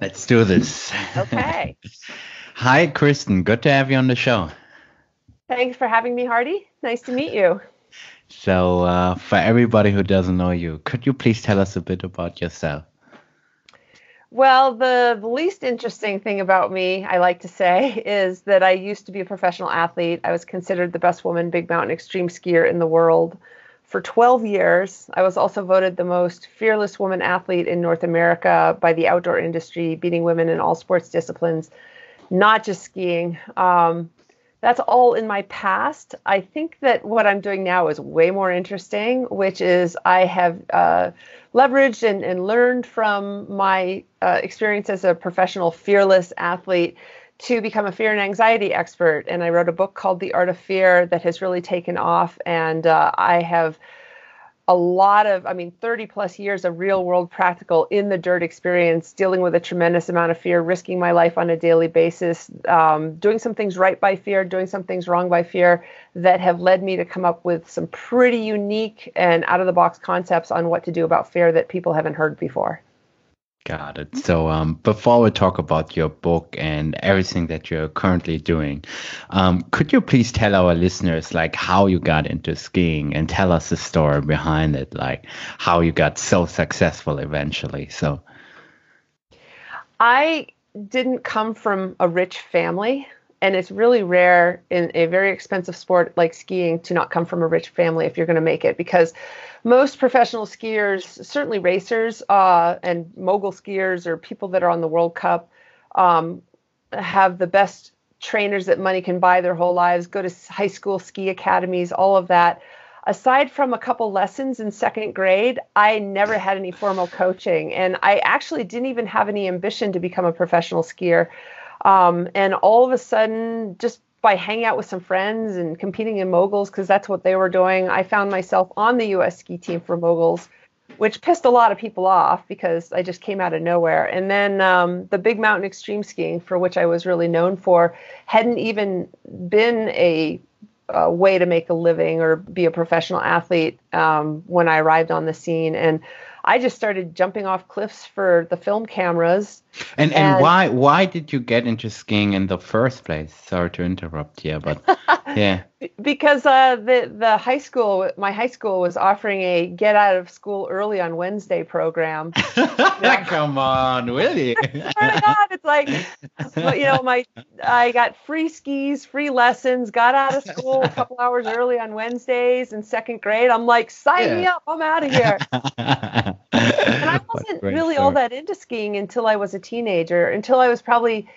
Let's do this. Okay. Hi, Kristen. Good to have you on the show. Thanks for having me, Hardy. Nice to meet you. So, uh, for everybody who doesn't know you, could you please tell us a bit about yourself? Well, the, the least interesting thing about me, I like to say, is that I used to be a professional athlete. I was considered the best woman big mountain extreme skier in the world for 12 years. I was also voted the most fearless woman athlete in North America by the outdoor industry, beating women in all sports disciplines, not just skiing. Um, that's all in my past. I think that what I'm doing now is way more interesting, which is I have uh, leveraged and, and, learned from my uh, experience as a professional fearless athlete to become a fear and anxiety expert. And I wrote a book called The Art of Fear that has really taken off. And uh, I have a lot of, I mean, 30 plus years of real world practical in the dirt experience, dealing with a tremendous amount of fear, risking my life on a daily basis, um, doing some things right by fear, doing some things wrong by fear that have led me to come up with some pretty unique and out of the box concepts on what to do about fear that people haven't heard before. Got it. So um, before we talk about your book and everything that you're currently doing, um, could you please tell our listeners like how you got into skiing and tell us the story behind it, like how you got so successful eventually? So, I didn't come from a rich family, and it's really rare in a very expensive sport like skiing to not come from a rich family if you're going to make it because most professional skiers, certainly racers uh, and mogul skiers or people that are on the World Cup, um, have the best trainers that money can buy their whole lives, go to high school ski academies, all of that. Aside from a couple lessons in second grade, I never had any formal coaching. And I actually didn't even have any ambition to become a professional skier. Um, and all of a sudden, just by hanging out with some friends and competing in moguls because that's what they were doing. I found myself on the U.S. ski team for moguls, which pissed a lot of people off because I just came out of nowhere. And then um, the big mountain extreme skiing, for which I was really known for, hadn't even been a, a way to make a living or be a professional athlete um, when I arrived on the scene. And I just started jumping off cliffs for the film cameras. And, and, and why why did you get into skiing in the first place? Sorry to interrupt here, but yeah. Because uh, the the high school, my high school was offering a get out of school early on Wednesday program. Come on, really? God, it's like you know, my I got free skis, free lessons, got out of school a couple hours early on Wednesdays in second grade. I'm like, sign yeah. me up, I'm out of here. and I wasn't really story. all that into skiing until I was a teenager, until I was probably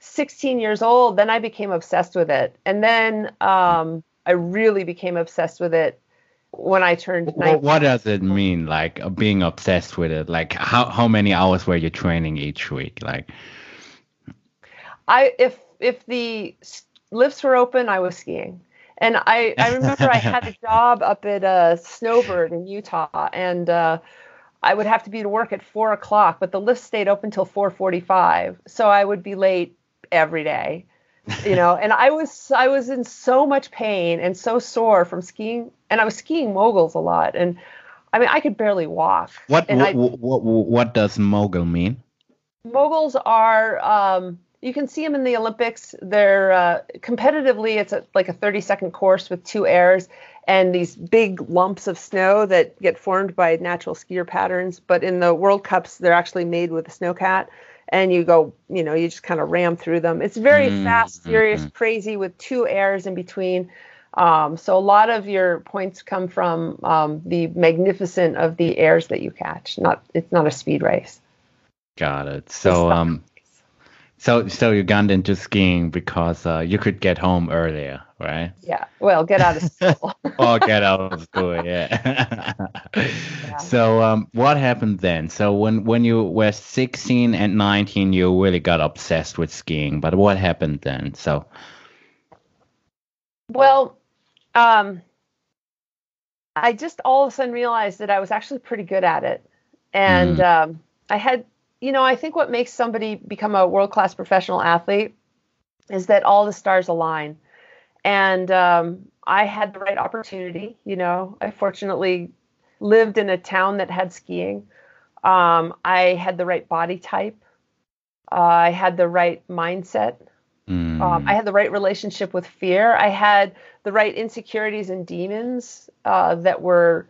16 years old. Then I became obsessed with it. And then um, I really became obsessed with it when I turned 19. What does it mean, like uh, being obsessed with it? Like how, how many hours were you training each week? Like, I if if the lifts were open, I was skiing. And I, I remember I had a job up at uh, Snowbird in Utah, and uh, I would have to be to work at four o'clock, but the lift stayed open till four forty-five, so I would be late every day. You know, and I was I was in so much pain and so sore from skiing, and I was skiing moguls a lot, and I mean I could barely walk. What what, I, what, what does mogul mean? Moguls are um, you can see them in the Olympics. They're uh, competitively, it's a, like a 30 second course with two airs and these big lumps of snow that get formed by natural skier patterns. But in the World Cups, they're actually made with a snowcat. And you go, you know, you just kind of ram through them. It's very mm-hmm. fast, furious, mm-hmm. crazy with two airs in between. Um, so a lot of your points come from um, the magnificent of the airs that you catch. Not, it's not a speed race. Got it. So, um, so, so you got into skiing because uh, you could get home earlier, right? Yeah. Well, get out of school. or get out of school, yeah. yeah. So, um, what happened then? So, when when you were 16 and 19, you really got obsessed with skiing. But what happened then? So. Well, um, I just all of a sudden realized that I was actually pretty good at it, and mm. um, I had you know, I think what makes somebody become a world class professional athlete is that all the stars align. And um, I had the right opportunity. You know, I fortunately lived in a town that had skiing. Um, I had the right body type. Uh, I had the right mindset. Mm. Um, I had the right relationship with fear. I had the right insecurities and demons uh, that were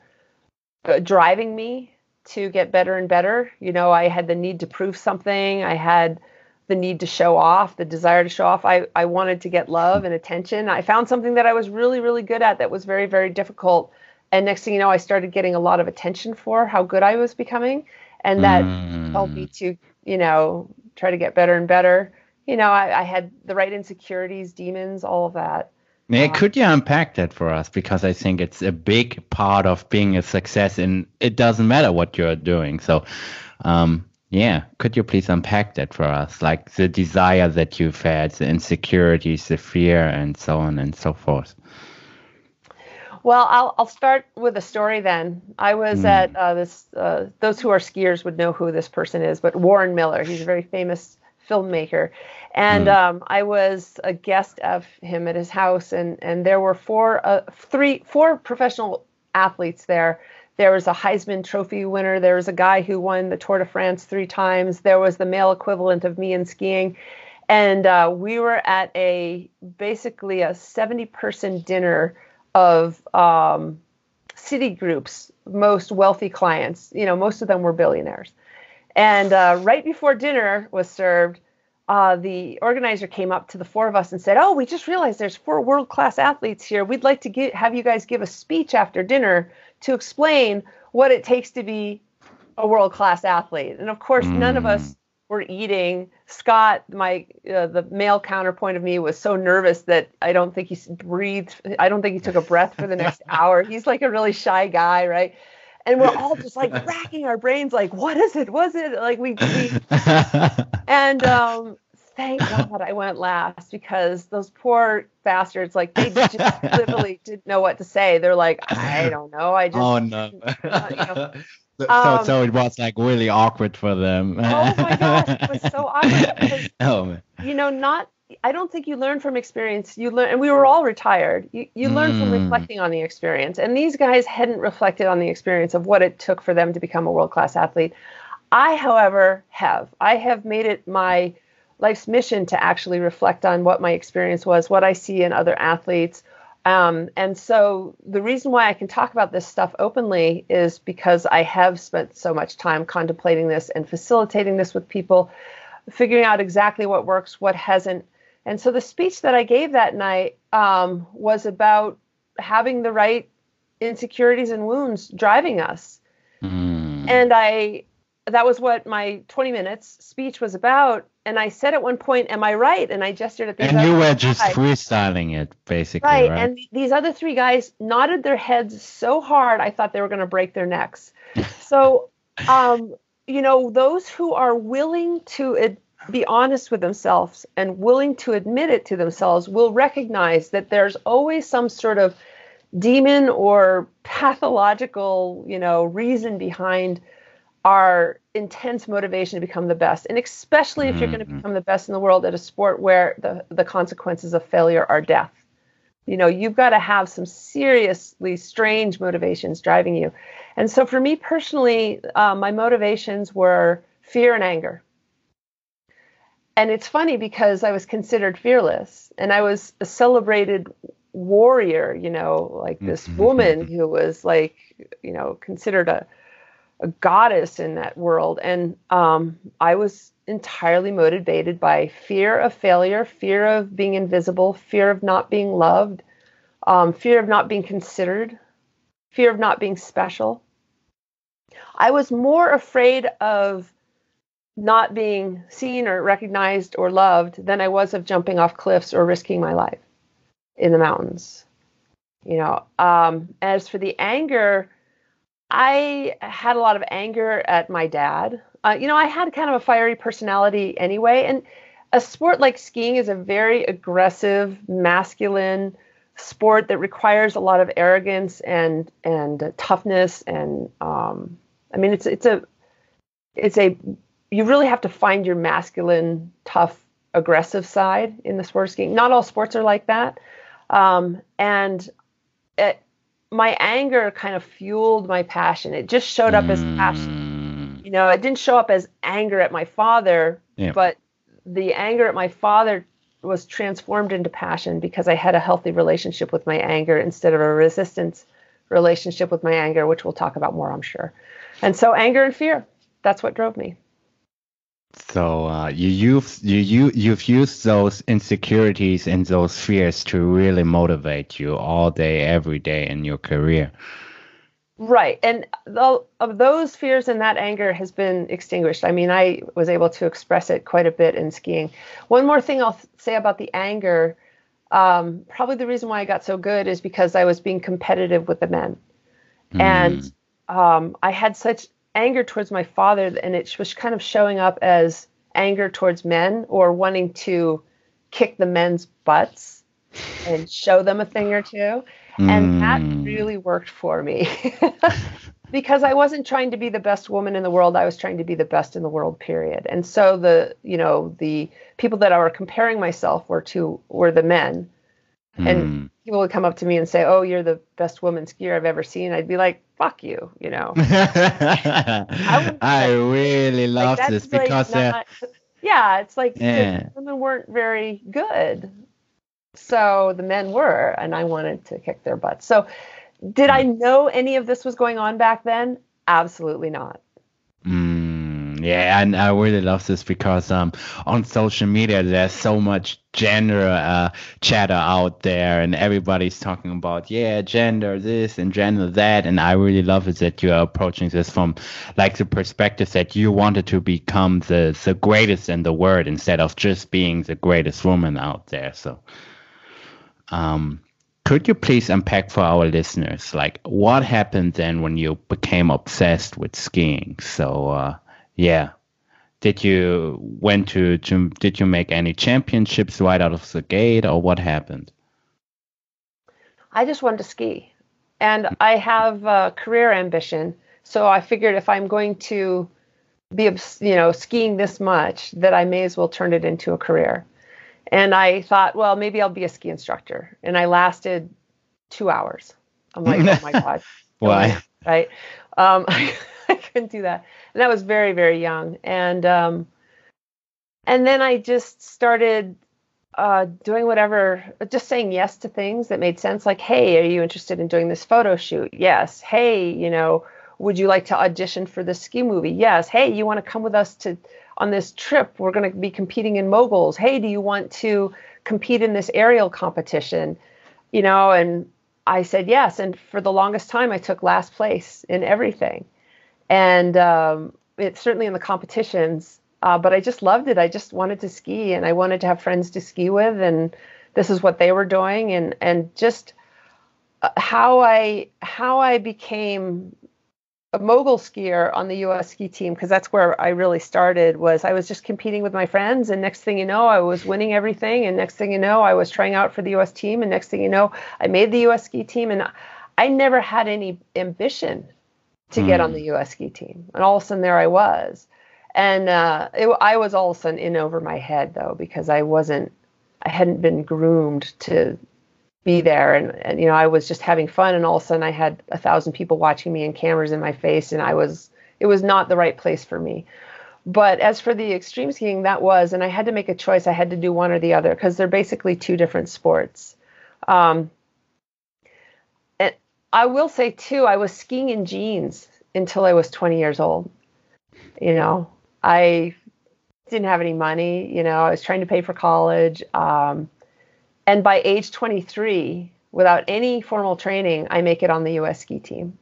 uh, driving me to get better and better. You know, I had the need to prove something. I had the need to show off, the desire to show off. I, I wanted to get love and attention. I found something that I was really, really good at that was very, very difficult. And next thing you know, I started getting a lot of attention for how good I was becoming. And that mm. helped me to, you know, try to get better and better. You know, I, I had the right insecurities, demons, all of that. Yeah, um, could you unpack that for us? Because I think it's a big part of being a success, and it doesn't matter what you're doing. So, um, yeah, could you please unpack that for us? Like the desire that you've had, the insecurities, the fear, and so on and so forth. Well, I'll, I'll start with a story then. I was mm. at uh, this, uh, those who are skiers would know who this person is, but Warren Miller. He's a very famous filmmaker. And mm. um, I was a guest of him at his house, and, and there were four, uh, three, four professional athletes there there was a Heisman Trophy winner. There was a guy who won the Tour de France three times. There was the male equivalent of me in skiing. And uh, we were at a basically a 70 person dinner of um, Citigroup's most wealthy clients. You know, most of them were billionaires. And uh, right before dinner was served, uh, the organizer came up to the four of us and said, "Oh, we just realized there's four world-class athletes here. We'd like to get, have you guys give a speech after dinner to explain what it takes to be a world class athlete. And of course, mm. none of us mm. were eating. Scott, my uh, the male counterpoint of me, was so nervous that I don't think he breathed. I don't think he took a breath for the next hour. He's like a really shy guy, right? And we're all just like racking our brains, like, what is it? Was it like we? we... and um, thank God I went last because those poor bastards, like they just literally didn't know what to say. They're like, I don't know. I just. Oh no. You know. So, um, so it was like really awkward for them. oh my gosh, it was so awkward. Because, oh man. You know, not. I don't think you learn from experience. You learn, and we were all retired. You you mm. learn from hmm. reflecting on the experience. And these guys hadn't reflected on the experience of what it took for them to become a world class athlete. I, however, have. I have made it my life's mission to actually reflect on what my experience was, what I see in other athletes. Um, and so the reason why I can talk about this stuff openly is because I have spent so much time contemplating this and facilitating this with people, figuring out exactly what works, what hasn't. And so the speech that I gave that night um, was about having the right insecurities and wounds driving us. Mm. And I that was what my 20 minutes speech was about. And I said at one point, "Am I right?" And I gestured at the. And you were just freestyling it, basically. Right. right. And these other three guys nodded their heads so hard, I thought they were going to break their necks. so, um, you know, those who are willing to ad- be honest with themselves and willing to admit it to themselves will recognize that there's always some sort of demon or pathological, you know, reason behind our intense motivation to become the best. And especially if you're going to mm-hmm. become the best in the world at a sport where the, the consequences of failure are death. You know, you've got to have some seriously strange motivations driving you. And so for me personally, uh, my motivations were fear and anger. And it's funny because I was considered fearless and I was a celebrated warrior, you know, like this mm-hmm. woman who was like, you know, considered a a goddess in that world. And um, I was entirely motivated by fear of failure, fear of being invisible, fear of not being loved, um, fear of not being considered, fear of not being special. I was more afraid of not being seen or recognized or loved than I was of jumping off cliffs or risking my life in the mountains. You know, um, as for the anger, I had a lot of anger at my dad. Uh, you know, I had kind of a fiery personality anyway, and a sport like skiing is a very aggressive, masculine sport that requires a lot of arrogance and and uh, toughness and um, I mean it's it's a it's a you really have to find your masculine, tough, aggressive side in the sport of skiing. Not all sports are like that, um, and my anger kind of fueled my passion. It just showed up mm. as passion. You know, it didn't show up as anger at my father, yeah. but the anger at my father was transformed into passion because I had a healthy relationship with my anger instead of a resistance relationship with my anger, which we'll talk about more, I'm sure. And so anger and fear, that's what drove me. So uh, you use you you you've used those insecurities and those fears to really motivate you all day, every day in your career. Right, and the, of those fears and that anger has been extinguished. I mean, I was able to express it quite a bit in skiing. One more thing I'll say about the anger. Um, probably the reason why I got so good is because I was being competitive with the men, mm. and um, I had such anger towards my father, and it was kind of showing up as anger towards men or wanting to kick the men's butts and show them a thing or two. And that hmm. really worked for me because I wasn't trying to be the best woman in the world. I was trying to be the best in the world, period. And so the, you know, the people that I were comparing myself were to were the men. Mm. And hmm. people would come up to me and say, "Oh, you're the best woman skier I've ever seen." I'd be like, "Fuck you," you know. I, I really love like, this because like not, uh, yeah, it's like yeah. women weren't very good. So the men were, and I wanted to kick their butts. So did I know any of this was going on back then? Absolutely not. Mm, yeah, and I really love this because um, on social media there's so much gender uh, chatter out there, and everybody's talking about yeah, gender this and gender that, and I really love it that you are approaching this from like the perspective that you wanted to become the the greatest in the world instead of just being the greatest woman out there. So um, could you please unpack for our listeners, like what happened then when you became obsessed with skiing? So, uh, yeah, did you went to, to did you make any championships right out of the gate, or what happened? I just wanted to ski, and I have a career ambition. So I figured if I'm going to be, you know, skiing this much, that I may as well turn it into a career. And I thought, well, maybe I'll be a ski instructor. And I lasted two hours. I'm like, oh my God. Why? Right. Um, I, I, couldn't do that. And I was very, very young. And, um, and then I just started uh, doing whatever, just saying yes to things that made sense. Like, hey, are you interested in doing this photo shoot? Yes. Hey, you know, would you like to audition for this ski movie? Yes. Hey, you want to come with us to on this trip, we're going to be competing in moguls. Hey, do you want to compete in this aerial competition? You know, and I said yes. And for the longest time, I took last place in everything. And um, it's certainly in the competitions, uh, but I just loved it. I just wanted to ski and I wanted to have friends to ski with. And this is what they were doing. And, and just, uh, how I how I became a mogul skier on the US ski team because that's where I really started was I was just competing with my friends and next thing you know I was winning everything and next thing you know I was trying out for the US team and next thing you know I made the US ski team and I never had any ambition to mm. get on hmm. the US ski team and all of a sudden there I was and uh, it, I was all of a sudden in over my head though because I wasn't I hadn't been groomed to be there. And, and you know i was just having fun. And all of a sudden i had a thousand people watching me and cameras in my face and i was it was not the right place for me. But as for the extreme skiing that was and i had to make a choice. I had to do one or the other because they're basically two different sports. Um, and i will say too i was skiing in jeans until i was 20 years old. You know i didn't have any money. You know i was trying to pay for college. Um, and by age 23, without any formal training, I make it on the US ski team.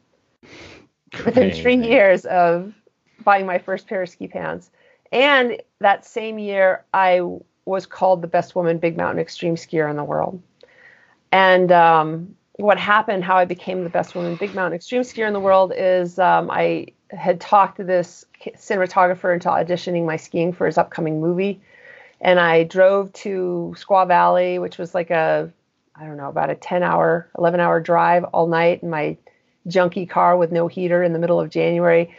Within three years of buying my first pair of ski pants. And that same year, I was called the best woman big mountain extreme skier in the world. And um, what happened, how I became the best woman big mountain extreme skier in the world, is um, I had talked to this cinematographer into auditioning my skiing for his upcoming movie and I drove to Squaw Valley, which was like a, I don't know, about a 10 hour, 11 hour drive all night in my junky car with no heater in the middle of January.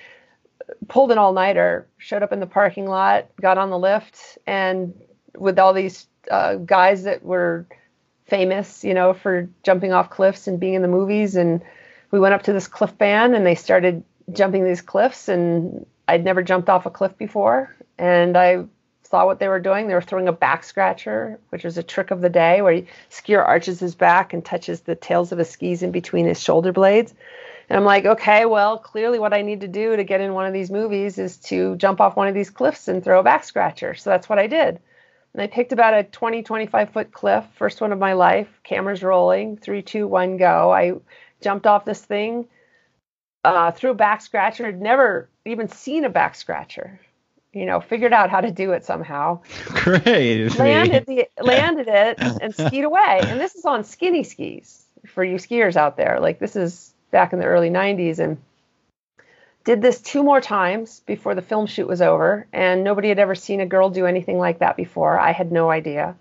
Pulled an all nighter, showed up in the parking lot, got on the lift, and with all these uh, guys that were famous, you know, for jumping off cliffs and being in the movies. And we went up to this cliff band and they started jumping these cliffs. And I'd never jumped off a cliff before. And I saw what they were doing. They were throwing a back scratcher, which was a trick of the day, where he, skier arches his back and touches the tails of his skis in between his shoulder blades. And I'm like, okay, well, clearly what I need to do to get in one of these movies is to jump off one of these cliffs and throw a back scratcher. So that's what I did. And I picked about a 20, 25 foot cliff, first one of my life, cameras rolling, three, two, one, go. I jumped off this thing, uh, threw a back scratcher, had never even seen a back scratcher. You know, figured out how to do it somehow. Great. Landed the landed it and skied away. And this is on skinny skis for you skiers out there. Like this is back in the early 90s and did this two more times before the film shoot was over and nobody had ever seen a girl do anything like that before i had no idea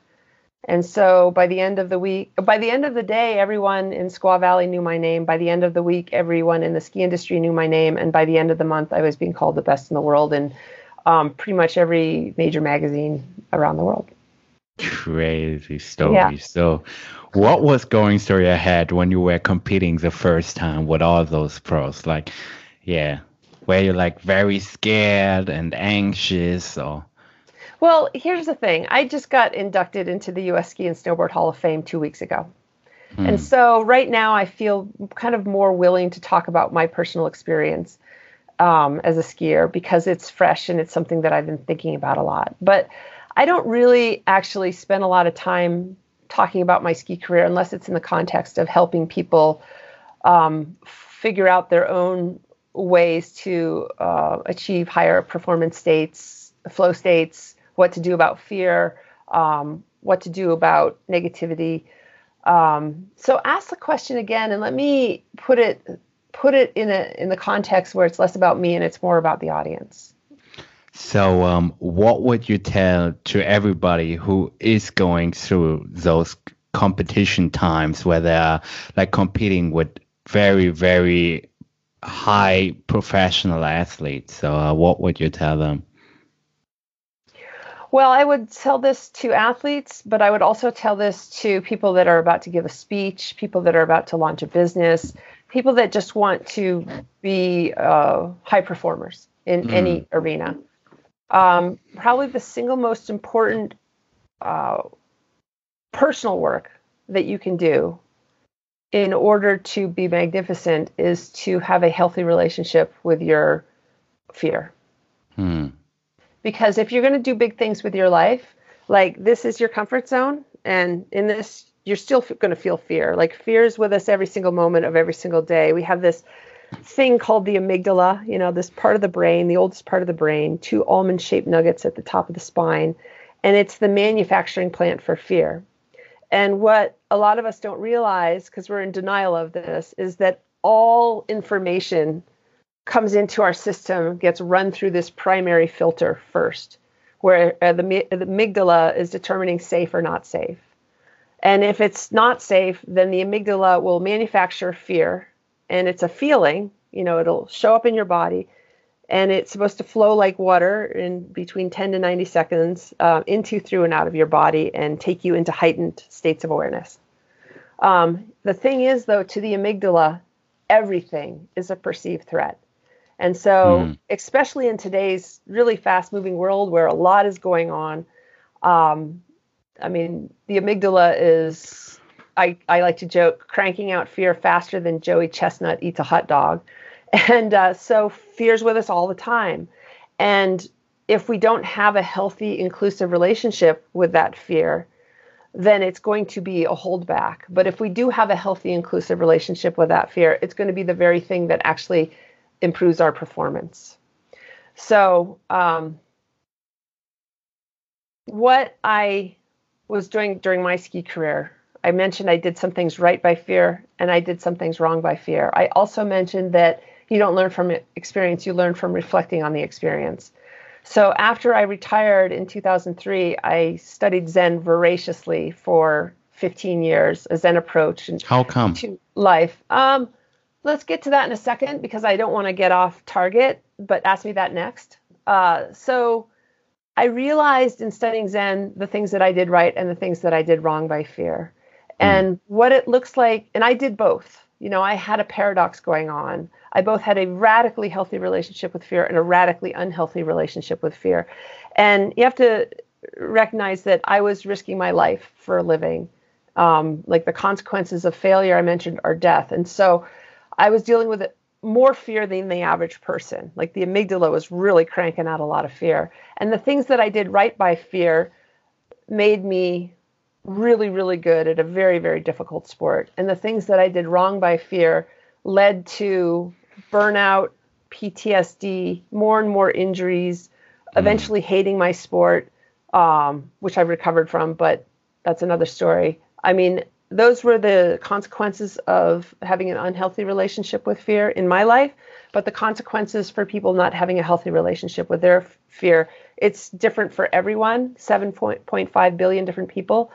and so by the end of the week by the end of the day everyone in squaw valley knew my name by the end of the week everyone in the ski industry knew my name and by the end of the month i was being called the best in the world in um, pretty much every major magazine around the world crazy story yeah. so what was going through your head when you were competing the first time with all those pros? Like, yeah, were you like very scared and anxious or? Well, here's the thing. I just got inducted into the U.S. Ski and Snowboard Hall of Fame two weeks ago. Hmm. And so right now I feel kind of more willing to talk about my personal experience um, as a skier because it's fresh and it's something that I've been thinking about a lot. But I don't really actually spend a lot of time talking about my ski career unless it's in the context of helping people um, figure out their own ways to uh, achieve higher performance states, flow states, what to do about fear, um, what to do about negativity. Um, so ask the question again and let me put it put it in a in the context where it's less about me and it's more about the audience. So, um, what would you tell to everybody who is going through those competition times where they're like competing with very, very high professional athletes? So, uh, what would you tell them? Well, I would tell this to athletes, but I would also tell this to people that are about to give a speech, people that are about to launch a business, people that just want to be uh, high performers in mm. any arena um, probably the single most important uh, personal work that you can do in order to be magnificent is to have a healthy relationship with your fear. Hmm. Because if you're going to do big things with your life, like this is your comfort zone, and in this, you're still going to feel fear. Like fear is with us every single moment of every single day. We have this thing called the amygdala, you know, this part of the brain, the oldest part of the brain, two almond shaped nuggets at the top of the spine. And it's the manufacturing plant for fear. And what a lot of us don't realize, because we're in denial of this, is that all information comes into our system, gets run through this primary filter first, where uh, the, the amygdala is determining safe or not safe. And if it's not safe, then the amygdala will manufacture fear and it's a feeling. You know, it'll show up in your body, and it's supposed to flow like water in between 10 to 90 seconds uh, into, through, and out of your body, and take you into heightened states of awareness. Um, the thing is, though, to the amygdala, everything is a perceived threat. And so, mm. especially in today's really fast moving world where a lot is going on, um, I mean, the amygdala is I, I like to joke, cranking out fear faster than Joey Chestnut eats a hot dog. And uh, so fear's with us all the time. And if we don't have a healthy, inclusive relationship with that fear, then it's going to be a holdback. But if we do have a healthy, inclusive relationship with that fear, it's going to be the very thing that actually improves our performance. So, um, what I was doing during my ski career I mentioned I did some things right by fear and I did some things wrong by fear. I also mentioned that you don't learn from experience, you learn from reflecting on the experience. So after I retired in 2003, I studied Zen voraciously for 15 years, a Zen approach. And How come? To life. Um, let's get to that in a second because I don't want to get off target, but ask me that next. Uh, so I realized in studying Zen the things that I did right and the things that I did wrong by fear. Hmm. and what it looks like and i did both You know, I had a paradox going on. I both had a radically healthy relationship with fear and a radically unhealthy relationship with fear. And you have to recognize that I was risking my life for a living. Um, like the consequences of failure I mentioned are death. And so I was dealing with more fear than the average person. Like the amygdala was really cranking out a lot of fear. And the things that I did right by fear made me really, really good at a very, very difficult sport. And the things that I did wrong by fear led to burnout, PTSD, more and more injuries, mm. eventually hating my sport, um, which I recovered from, but that's another story. I mean, those were the consequences of having an unhealthy relationship with fear in my life, but the consequences for people not having a healthy relationship with their fear, it's different for everyone, 7.5 billion different people.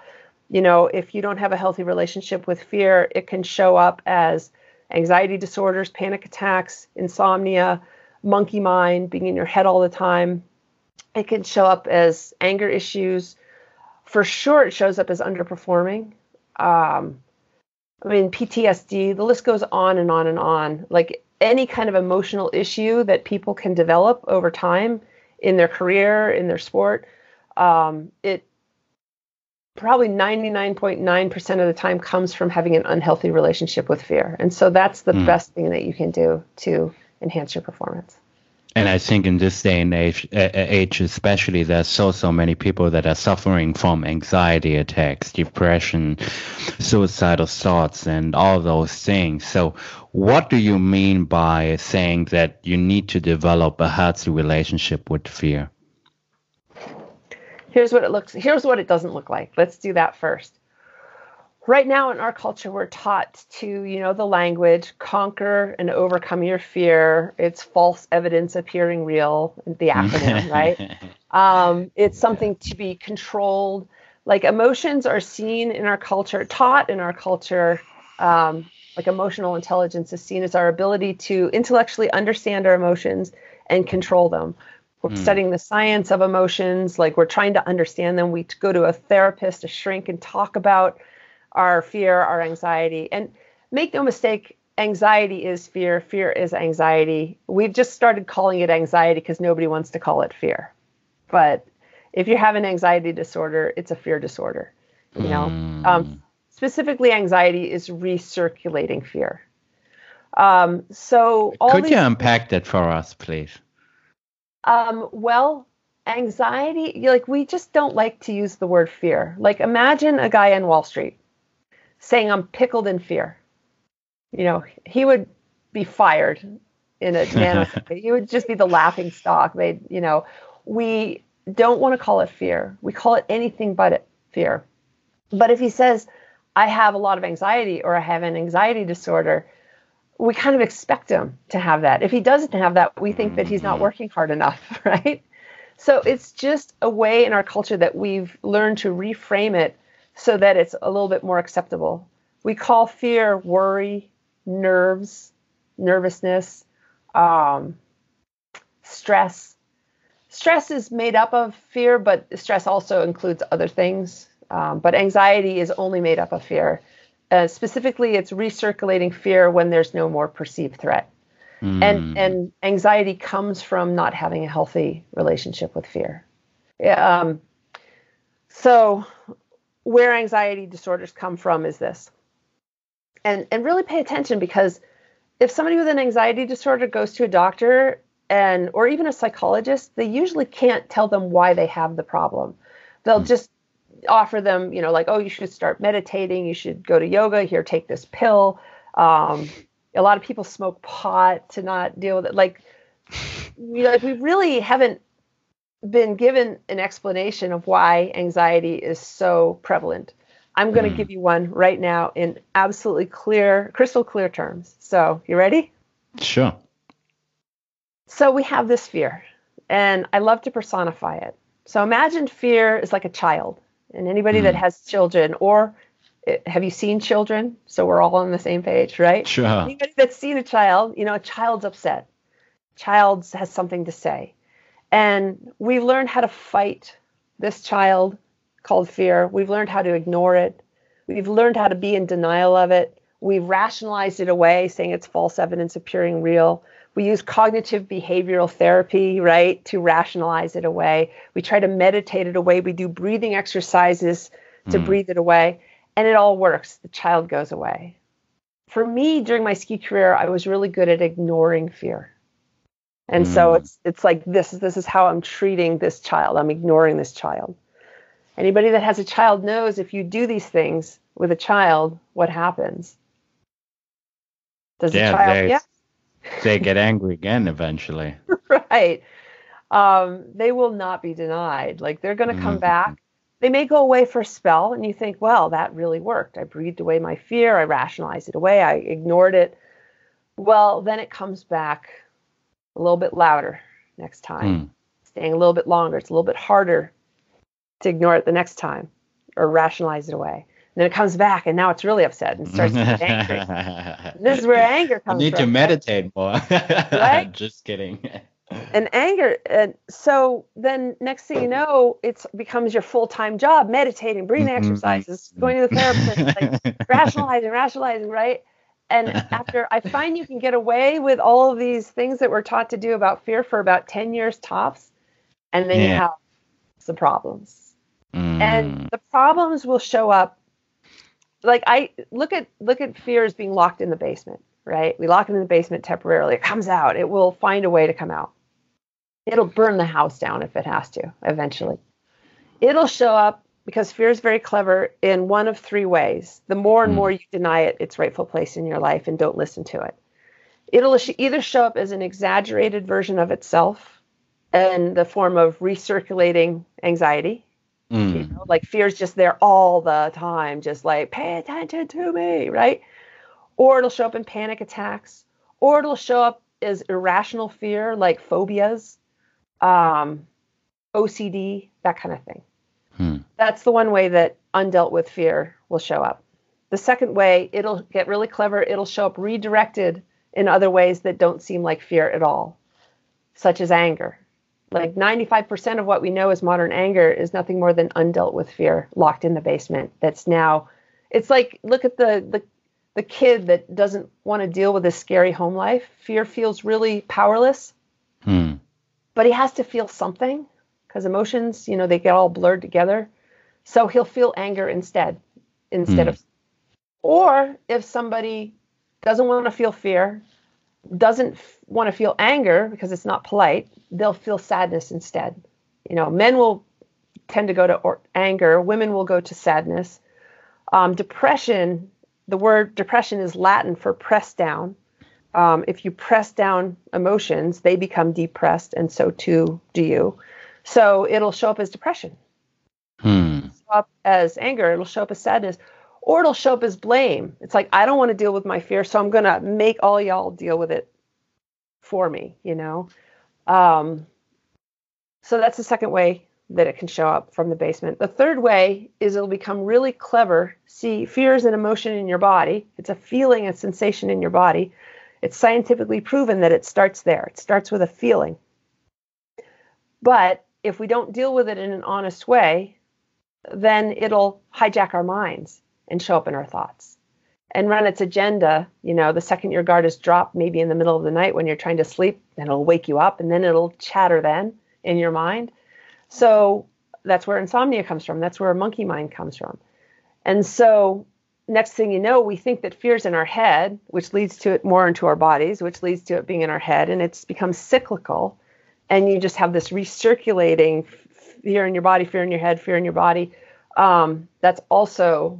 You know, if you don't have a healthy relationship with fear, it can show up as anxiety disorders, panic attacks, insomnia, monkey mind, being in your head all the time. It can show up as anger issues. For sure, it shows up as underperforming. Um, I mean, PTSD, the list goes on and on and on. Like any kind of emotional issue that people can develop over time in their career, in their sport, um, it probably 99.9% of the time comes from having an unhealthy relationship with fear. And so that's the mm. best thing that you can do to enhance your performance. And I think in this day and age, uh, age especially, there's so so many people that are suffering from anxiety attacks, depression, suicidal thoughts, and all those things. So, what do you mean by saying that you need to develop a healthy relationship with fear? here's what it looks here's what it doesn't look like let's do that first right now in our culture we're taught to you know the language conquer and overcome your fear it's false evidence appearing real the acronym right um, it's something to be controlled like emotions are seen in our culture taught in our culture um, like emotional intelligence is seen as our ability to intellectually understand our emotions and control them we're mm. studying the science of emotions, like we're trying to understand them. We go to a therapist, a shrink, and talk about our fear, our anxiety. And make no mistake, anxiety is fear, fear is anxiety. We've just started calling it anxiety because nobody wants to call it fear. But if you have an anxiety disorder, it's a fear disorder. You know, mm. um, specifically, anxiety is recirculating fear. Um, so, could you unpack that for us, please? Um, well, anxiety, like we just don't like to use the word fear. Like imagine a guy on Wall Street saying, I'm pickled in fear. You know, he would be fired in a nanosecond. he would just be the laughing stock. They, you know, we don't want to call it fear. We call it anything but it, fear. But if he says, I have a lot of anxiety or I have an anxiety disorder, we kind of expect him to have that. If he doesn't have that, we think that he's not mm-hmm. working hard enough, right? So it's just a way in our culture that we've learned to reframe it so that it's a little bit more acceptable. We call fear worry, nerves, nervousness, um, stress. Stress is made up of fear, but stress also includes other things. Um, but anxiety is only made up of fear. Uh, specifically, it's recirculating fear when there's no more perceived threat. Mm. And, and anxiety comes from not having a healthy relationship with fear. Um, so, where anxiety disorders come from is this. And, and really pay attention because if somebody with an anxiety disorder goes to a doctor and or even a psychologist, they usually can't tell them why they have the problem. They'll mm. just offer them, you know, like, oh, you should start meditating, you should go to yoga, here, take this pill. Um, a lot of people smoke pot to not deal with it. Like, you know, we really haven't been given an explanation of why anxiety is so prevalent. I'm going to mm. give you one right now in absolutely clear, crystal clear terms. So, you ready? Sure. So, we have this fear, and I love to personify it. So, imagine fear is like a child. And anybody mm. that hmm. has children, or eh, have you seen children? So we're all on the same page, right? Sure. Anybody that's seen a child, you know, a child's upset. Child has something to say. And we've learned how to fight this child called fear. We've learned how to ignore it. We've learned how to be in denial of it. We've rationalized it away, saying it's false evidence appearing real. We use cognitive behavioral therapy, right, to rationalize it away. We try to meditate it away. We do breathing exercises to mm. breathe it away, and it all works. The child goes away. For me, during my ski career, I was really good at ignoring fear. And mm. so it's it's like this this is how I'm treating this child. I'm ignoring this child. Anybody that has a child knows if you do these things with a child, what happens? Does yeah, the child they, yeah? they get angry again eventually. right. Um, they will not be denied. Like they're going to come mm-hmm. back. They may go away for a spell, and you think, well, that really worked. I breathed away my fear. I rationalized it away. I ignored it. Well, then it comes back a little bit louder next time, mm. staying a little bit longer. It's a little bit harder to ignore it the next time or rationalize it away. And then it comes back, and now it's really upset and starts to get angry. this is where anger comes you need from. to meditate more. right? Just kidding. And anger, and so then next thing you know, it becomes your full time job, meditating, breathing mm-hmm. exercises, going to the therapist, like rationalizing, rationalizing, right? And after I find you can get away with all of these things that we're taught to do about fear for about 10 years tops, and then yeah. you have some problems. Mm. And the problems will show up like I look at look at fear as being locked in the basement, right? We lock it in the basement temporarily. It comes out. It will find a way to come out. It'll burn the house down if it has to eventually. It'll show up because fear is very clever in one of three ways. The more and mm. more you deny it its rightful place in your life and don't listen to it, it'll either show up as an exaggerated version of itself in the form of recirculating anxiety. Mm. You know, like fear is just there all the time, just like pay attention to me, right? Or it'll show up in panic attacks, or it'll show up as irrational fear, like phobias, um, OCD, that kind of thing. Hmm. That's the one way that undealt with fear will show up. The second way, it'll get really clever. It'll show up redirected in other ways that don't seem like fear at all, such as anger. Like 95% of what we know as modern anger is nothing more than undealt with fear locked in the basement. That's now, it's like, look at the, the, the kid that doesn't want to deal with a scary home life. Fear feels really powerless, hmm. but he has to feel something because emotions, you know, they get all blurred together. So he'll feel anger instead, instead mm. of, or if somebody doesn't want to feel fear, doesn't f- want to feel anger because it's not polite, they'll feel sadness instead. You know, men will tend to go to or- anger, women will go to sadness. Um, depression, the word depression is Latin for press down. Um, if you press down emotions, they become depressed, and so too do you. So it'll show up as depression, hmm. show up as anger, it'll show up as sadness, or it'll show up as blame. It's like, I don't want to deal with my fear, so I'm going to make all y'all deal with it for me, you know? Um, so that's the second way that it can show up from the basement. The third way is it'll become really clever. See, fear is an emotion in your body, it's a feeling, a sensation in your body. It's scientifically proven that it starts there, it starts with a feeling. But if we don't deal with it in an honest way, then it'll hijack our minds and show up in our thoughts and run its agenda. You know, the second your guard is dropped, maybe in the middle of the night when you're trying to sleep, then it'll wake you up and then it'll chatter then in your mind. So that's where insomnia comes from. That's where a monkey mind comes from. And so next thing you know, we think that fear's in our head, which leads to it more into our bodies, which leads to it being in our head, and it's become cyclical and you just have this recirculating fear in your body, fear in your head, fear in your body. Um, that's also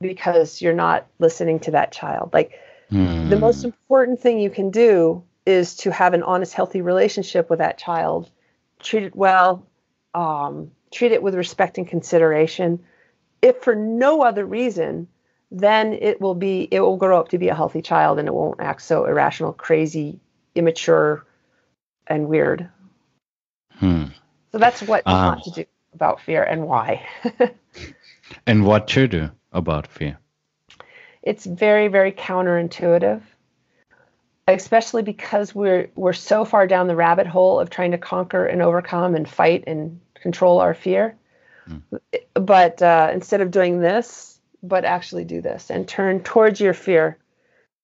because you're not listening to that child. Like mm. the hmm. most important thing you can do is to have an honest, healthy relationship with that child. Treat it well, um, treat it with respect and consideration. If for no other reason, then it will be it will grow up to be a healthy child and it won't act so irrational, crazy, immature, and weird. Hmm. So that's what you want to do about fear and why. and what to do about fear? It's very, very counterintuitive, especially because we're we're so far down the rabbit hole of trying to conquer and overcome and fight and control our fear. Hmm. But uh, instead of doing this, but actually do this and turn towards your fear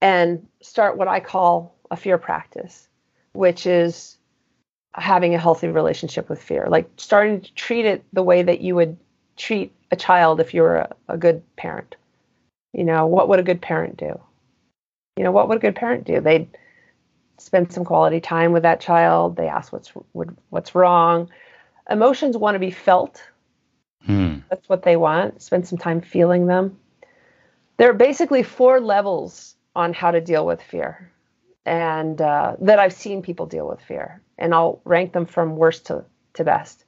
and start what I call a fear practice, which is having a healthy relationship with fear, like starting to treat it the way that you would treat a child if you were a, a good parent. You know, what would a good parent do? You know, what would a good parent do? They'd spend some quality time with that child. They ask what's what's wrong. Emotions want to be felt. Hmm. That's what they want. Spend some time feeling them. There are basically four levels on how to deal with fear, and uh, that I've seen people deal with fear, and I'll rank them from worst to, to best.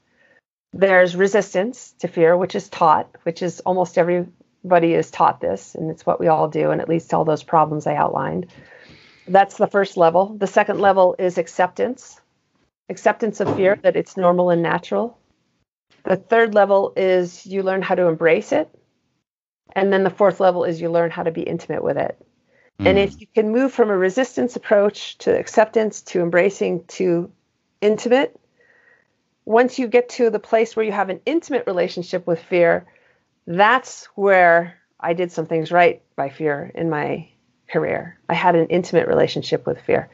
There's resistance to fear, which is taught, which is almost everybody is taught this, and it's what we all do, and it leads to all those problems I outlined. That's the first level. The second level is acceptance acceptance of fear that it's normal and natural. The third level is you learn how to embrace it. And then the fourth level is you learn how to be intimate with it. And hmm. if you can move from a resistance approach to acceptance to embracing to intimate, once you get to the place where you have an intimate relationship with fear, that's where I did some things right by fear in my career. I had an intimate relationship with fear.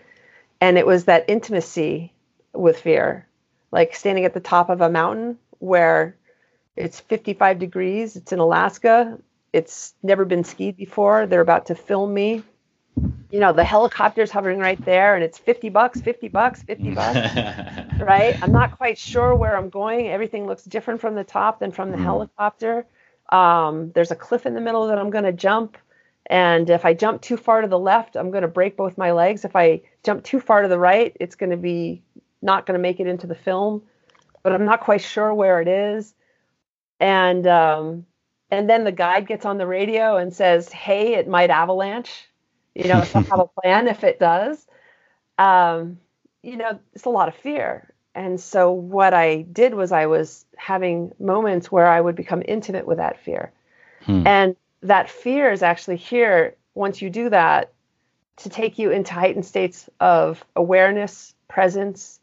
And it was that intimacy with fear, like standing at the top of a mountain where it's 55 degrees, it's in Alaska, it's never been skied before. They're about to film me. You know, the helicopter's hovering right there and it's 50 bucks, 50 bucks, 50 bucks. right? I'm not quite sure where I'm going. Everything looks different from the top than from the mm. helicopter. Um, there's a cliff in the middle that I'm going to jump. And if I jump too far to the left, I'm going to break both my legs. If I jump too far to the right, it's going to be not going to make it into the film, but I'm not quite sure where it is. And um, and then the guide gets on the radio and says, "Hey, it might avalanche. You know, so have a plan if it does." Um, you know, it's a lot of fear. And so what I did was I was having moments where I would become intimate with that fear. Hmm. And that fear is actually here once you do that to take you into heightened states of awareness, presence,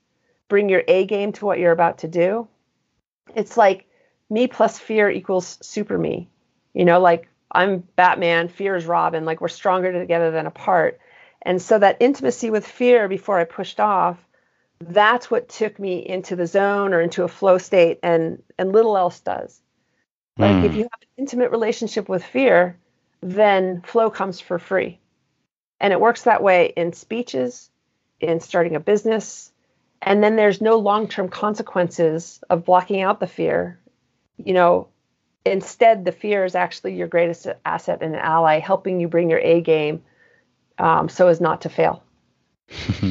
bring your A game to what you're about to do. It's like me plus fear equals super me. You know, like I'm Batman, fear is Robin, like we're stronger together than apart. And so that intimacy with fear before I pushed off, that's what took me into the zone or into a flow state and and little else does. Like mm. if hmm. you have an intimate relationship with fear, then flow comes for free. And it works that way in speeches, in starting a business, and then there's no long-term consequences of blocking out the fear you know instead the fear is actually your greatest asset and ally helping you bring your a game um, so as not to fail.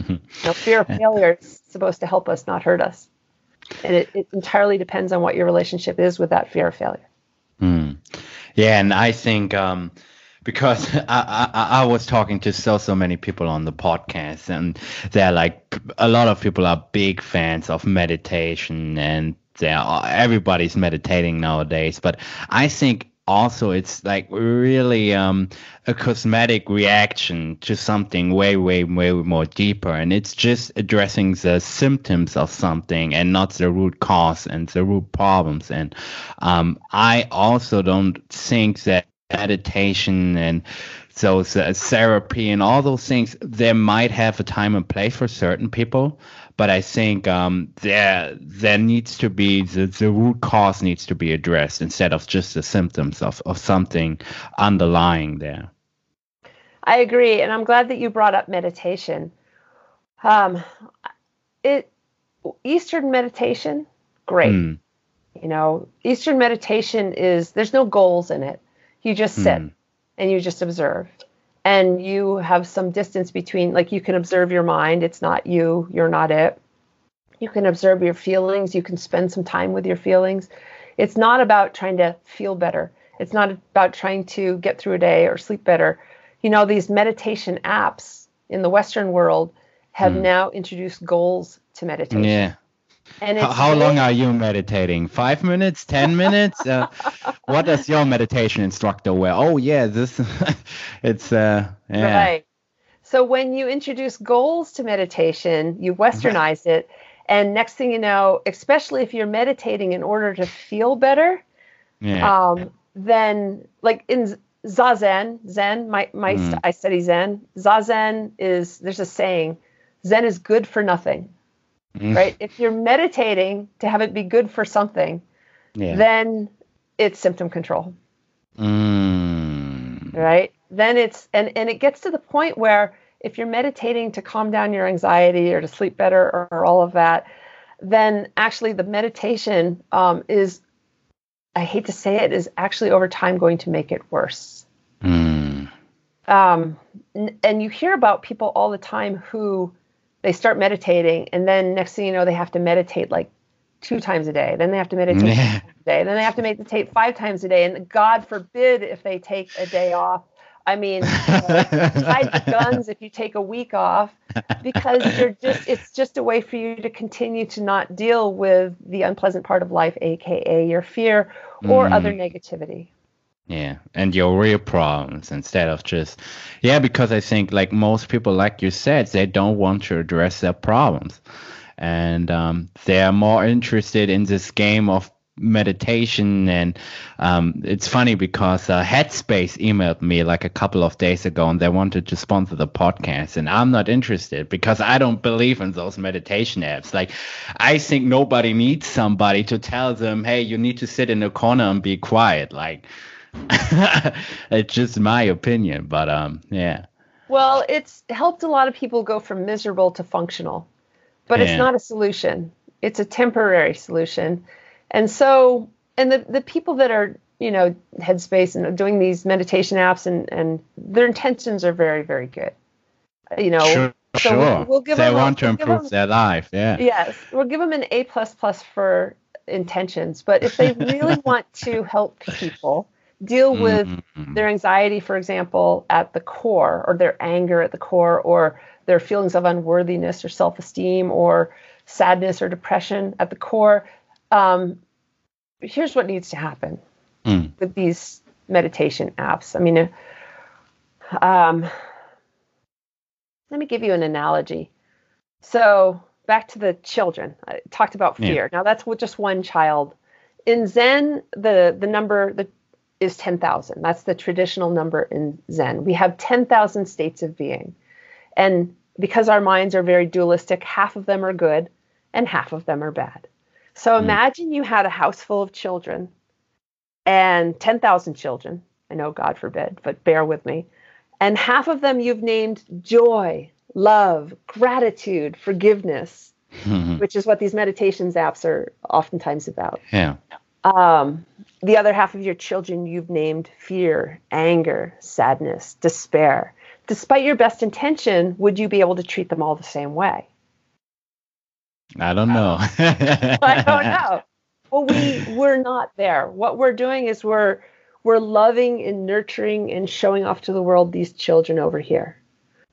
Now, fear of failure is supposed to help us not hurt us. And it, it entirely depends on what your relationship is with that fear of failure. Mm. yeah and i think um, because I, I, I was talking to so so many people on the podcast and they're like a lot of people are big fans of meditation and they're everybody's meditating nowadays but I think also it's like really um, a cosmetic reaction to something way way way more deeper and it's just addressing the symptoms of something and not the root cause and the root problems and um, i also don't think that meditation and those uh, therapy and all those things there might have a time and place for certain people but i think um, there there needs to be the, the root cause needs to be addressed instead of just the symptoms of, of something underlying there i agree and i'm glad that you brought up meditation um, it eastern meditation great mm. you know eastern meditation is there's no goals in it you just sit mm. and you just observe. And you have some distance between, like, you can observe your mind. It's not you, you're not it. You can observe your feelings. You can spend some time with your feelings. It's not about trying to feel better. It's not about trying to get through a day or sleep better. You know, these meditation apps in the Western world have mm. now introduced goals to meditation. Yeah. And how, how long are you meditating? Five minutes? Ten minutes? Uh, what does your meditation instructor wear? Oh yeah, this it's uh yeah. Right. So when you introduce goals to meditation, you westernize it, and next thing you know, especially if you're meditating in order to feel better, yeah. um, then like in zazen, Zen, my my Mm. I study Zen. Zazen is there's a saying, Zen is good for nothing, Mm. right? if you're meditating to have it be good for something, Yeah. then it's symptom control, Mm. right? Then it's and and it gets to the point where if you're meditating to calm down your anxiety or to sleep better or, or all of that, then actually the meditation um, is, I hate to say it, is actually over time going to make it worse. Mm. um, and you hear about people all the time who they start meditating and then next thing you know they have to meditate like two times a day. Then they have to meditate Yeah. a day. Then they have to meditate five times a day. And god forbid if they take a day off. I mean hide the guns if you take a week off because you're just it's just a way for you to continue to not deal with the unpleasant part of life aka your fear or Mm. other negativity Yeah, and your real problems instead of just, yeah, because I think like most people, like you said, they don't want to address their problems, and um, they are more interested in this game of meditation. And um, it's funny because uh, Headspace emailed me like a couple of days ago, and they wanted to sponsor the podcast, and I'm not interested because I don't believe in those meditation apps. Like, I think nobody needs somebody to tell them, hey, you need to sit in a corner and be quiet, like. it's just my opinion, but um, yeah. Well, it's helped a lot of people go from miserable to functional, but Yeah. it's not a solution. It's a temporary solution. And so, and the, the people that are, you know, Headspace and doing these meditation apps and, and their intentions are very, very good. You know, sure, so sure. we'll- we'll give they them a- want to we'll improve them- their life. Yeah. yes, we'll give them an A plus plus for intentions. But if they really want to help people deal with Mhm. their anxiety, for example, at the core, or their anger at the core, or their feelings of unworthiness or self esteem, or sadness or depression at the core, um, here's what needs to happen Mm. with these meditation apps. I mean, uh, um, let me give you an analogy. So, back to the children. I talked about Yeah. fear. Now, that's with just one child. In Zen, the, the number the, is 10,000. That's the traditional number in Zen. We have 10,000 states of being. And because our minds are very dualistic, half of them are good and half of them are bad. So Mm. imagine you had a house full of children and 10,000 children. I know, God forbid, but bear with me. And half of them you've named joy, love, gratitude, forgiveness, which is what these meditations apps are oftentimes about. yeah. Um, the other half of your children you've named fear, anger, sadness, despair. Despite your best intention, would you be able to treat them all the same way? I don't know. I don't know. Well, we we're not there. What we're doing is we're we're loving and nurturing and showing off to the world these children over here.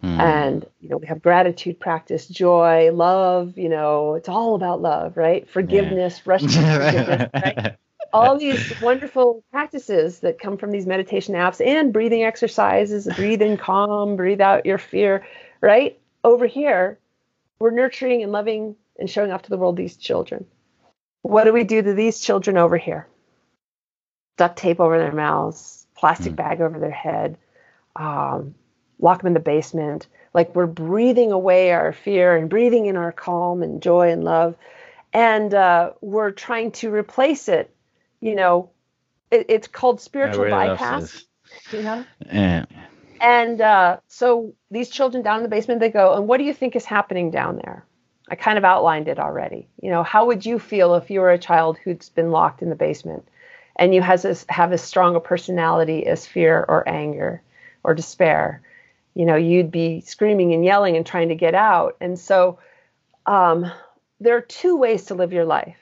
Mm. And you know, we have gratitude practice, joy, love, you know, it's all about love, right? Forgiveness, rush to forgiveness, right? All these wonderful practices that come from these meditation apps and breathing exercises, breathe in calm, breathe out your fear, right? Over here, we're nurturing and loving and showing off to the world these children. What do we do to these children over here? Duct tape over their mouths, plastic Mm. bag over their head, um, lock them in the basement. Like we're breathing away our fear and breathing in our calm and joy and love. And uh, we're trying to replace it. You know, it, it's called spiritual bypass. You know, Yeah. and uh, so these children down in the basement, they go, and what do you think is happening down there? I kind of outlined it already. You know, how would you feel if you were a child who's been locked in the basement and you has this, have as strong a personality as fear or anger or despair? You know, you'd be screaming and yelling and trying to get out. And so um, there are two ways to live your life.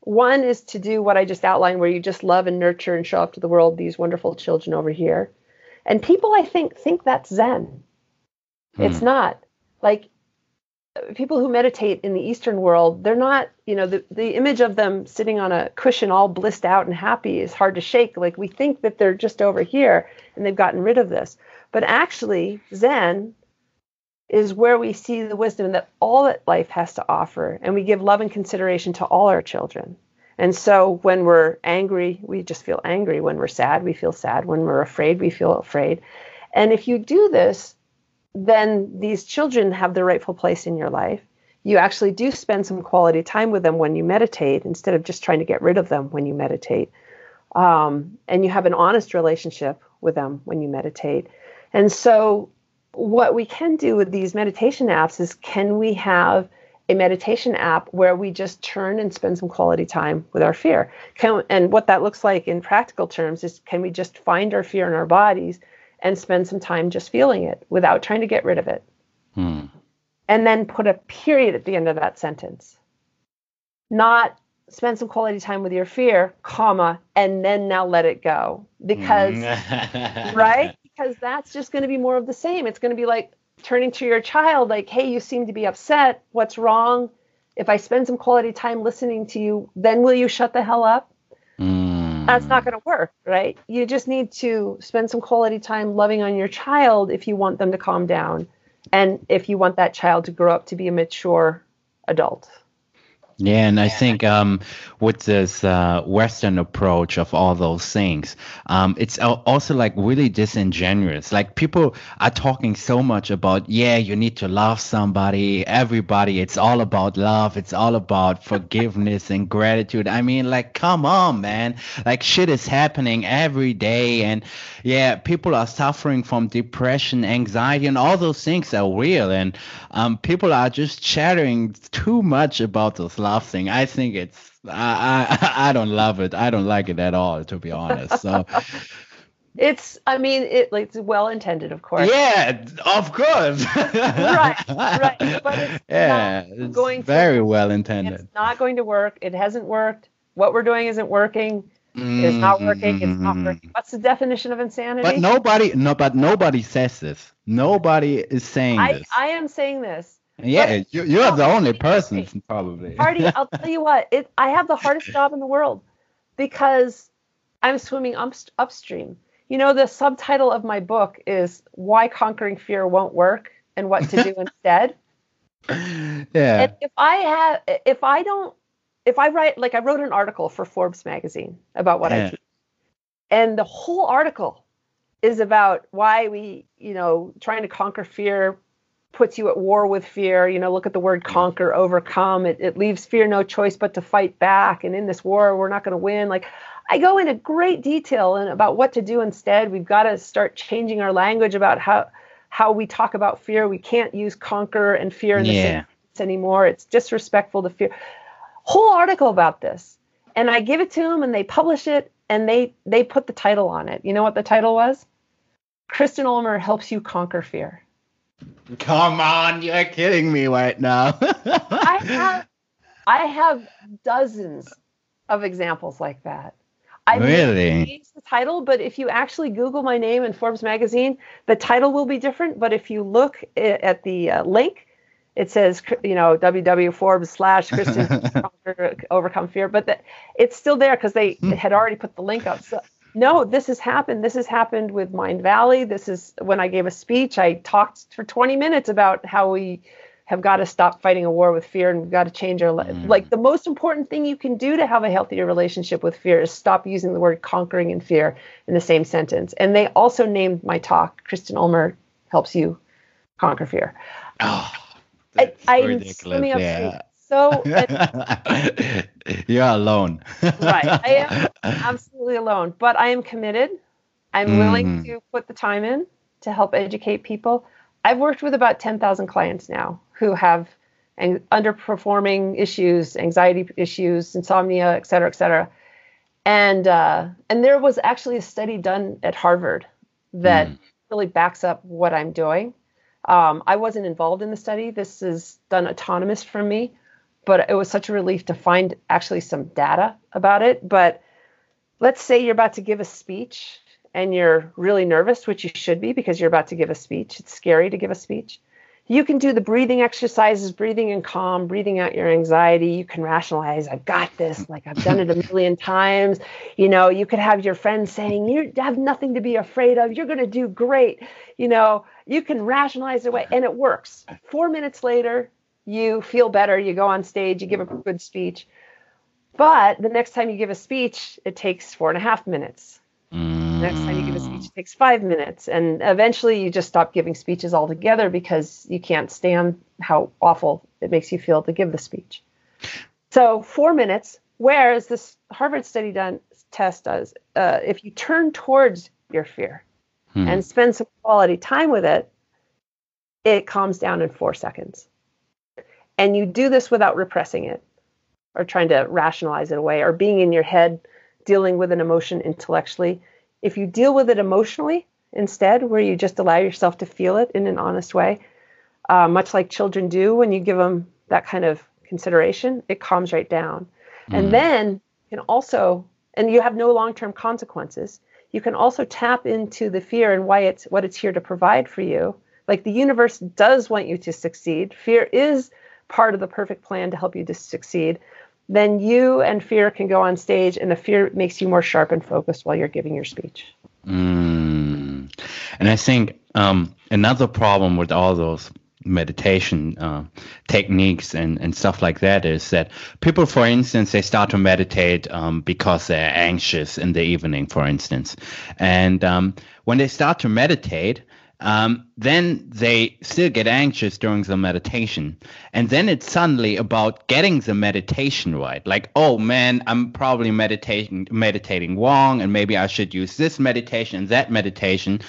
One is to do what I just outlined, where you just love and nurture and show off to the world these wonderful children over here. And people, I think, think that's Zen. It's Hmm. not. Like people who meditate in the Eastern world, they're not, you know, the, the image of them sitting on a cushion all blissed out and happy is hard to shake. Like we think that they're just over here and they've gotten rid of this. But actually, Zen is where we see the wisdom that all that life has to offer, and we give love and consideration to all our children. And so when we're angry, we just feel angry. When we're sad, we feel sad. When we're afraid, we feel afraid. And if you do this, then these children have the rightful place in your life. You actually do spend some quality time with them when you meditate instead of just trying to get rid of them when you meditate. Um, and you have an honest relationship with them when you meditate. And so, what we can do with these meditation apps is can we have a meditation app where we just turn and spend some quality time with our fear. Can, and what that looks like in practical terms is can we just find our fear in our bodies and spend some time just feeling it without trying to get rid of it? Hmm. And then put a period at the end of that sentence. Not spend some quality time with your fear, comma, and then now let it go. Because, right? Because that's just going to be more of the same. It's going to be like, turning to your child like hey you seem to be upset. What's wrong? If i spend some quality time listening to you then will you shut the hell up? Mm. that's not going to work right? You just need to spend some quality time loving on your child if you want them to calm down and if you want that child to grow up to be a mature adult yeah, and I think um, with this uh, Western approach of all those things, um, it's also like really disingenuous. Like people are talking so much about, yeah, you need to love somebody, everybody. It's all about love. It's all about forgiveness and gratitude. I mean, like, come on, man. Like shit is happening every day, and yeah, people are suffering from depression, anxiety, and all those things are real. And um, people are just chattering too much about those thing. I think it's I, I I don't love it. I don't like it at all, to be honest. So. It's, I mean, it it's well intended, of course. Yeah, of course. right, right. But it's yeah, it's going very to, well intended. It's not going to work. It hasn't worked. What we're doing isn't working. It's not mm-hmm, working. It's not mm-hmm. working. What's the definition of insanity? But nobody, no, but nobody says this. Nobody is saying I, this. I am saying this. Yeah, you, you're the only person, probably. Hardy, I'll tell you what. It, I have the hardest job in the world because I'm swimming up, upstream. You know, the subtitle of my book is "Why Conquering Fear Won't Work and What to Do Instead." Yeah. And if I have, if I don't, if I write, like I wrote an article for Forbes magazine about what yeah. I teach, and the whole article is about why we, you know, trying to conquer fear puts you at war with fear. You know, look at the word conquer, overcome. It, it leaves fear no choice but to fight back. And in this war, we're not going to win. Like, I go into great detail and about what to do instead. We've got to start changing our language about how how we talk about fear. We can't use conquer and fear in the yeah. same anymore. It's disrespectful to fear. Whole article about this, and I give it to them, and they publish it, and they they put the title on it. You know what the title was? Kristen Ulmer helps you conquer fear. Come on, you're kidding me right now. I have I have dozens of examples like that. I really changed the title, but if you actually Google my name in Forbes magazine, the title will be different. But if you look at the uh, link, it says you know www Forbes slash Kristen overcome fear, but the, it's still there because they hmm. had already put the link up. So no, this has happened. This has happened with Mindvalley. This is when I gave a speech. I talked for 20 minutes about how we have got to stop fighting a war with fear and we've got to change our life. Mm. Like the most important thing you can do to have a healthier relationship with fear is stop using the word conquering and fear in the same sentence. And they also named my talk, Kristen Ulmer helps you conquer fear. Oh, I, I'm swimming yeah so you're alone. right. I am absolutely alone, but I am committed. I'm mm. willing to put the time in to help educate people. I've worked with about 10,000 clients now who have an underperforming issues, anxiety issues, insomnia, et cetera, et cetera. And uh, and there was actually a study done at Harvard that mm. really backs up what I'm doing. Um, I wasn't involved in the study. This is done autonomous from me but it was such a relief to find actually some data about it. But let's say you're about to give a speech and you're really nervous, which you should be because you're about to give a speech. It's scary to give a speech. You can do the breathing exercises, breathing in calm, breathing out your anxiety. You can rationalize, I've got this, like I've done it a million times. You know, you could have your friends saying, You have nothing to be afraid of. You're going to do great. You know, you can rationalize away, and it works. Four minutes later, you feel better, you go on stage, you give a good speech. But the next time you give a speech, it takes four and a half minutes. Mm. Next time you give a speech, it takes five minutes. And eventually you just stop giving speeches altogether because you can't stand how awful it makes you feel to give the speech. So four minutes, whereas this Harvard study done test does, uh, if you turn towards your fear Hmm. and spend some quality time with it, it calms down in four seconds. And you do this without repressing it or trying to rationalize it away or being in your head dealing with an emotion intellectually. If you deal with it emotionally instead, where you just allow yourself to feel it in an honest way, uh, much like children do when you give them that kind of consideration, it calms right down. Mm. And then you can also, and you have no long term consequences. You can also tap into the fear and why it's what it's here to provide for you. Like the universe does want you to succeed. Fear is part of the perfect plan to help you to succeed. Then you and fear can go on stage, and the fear makes you more sharp and focused while you're giving your speech. Mm. And I think um, another problem with all those meditation uh, techniques and, and stuff like that is that people, for instance, they start to meditate um, because they're anxious in the evening, for instance. And um, when they start to meditate, um, then they still get anxious during the meditation. And then it's suddenly about getting the meditation right. Like, oh man, I'm probably meditating meditating wrong, and maybe I should use this meditation and that meditation.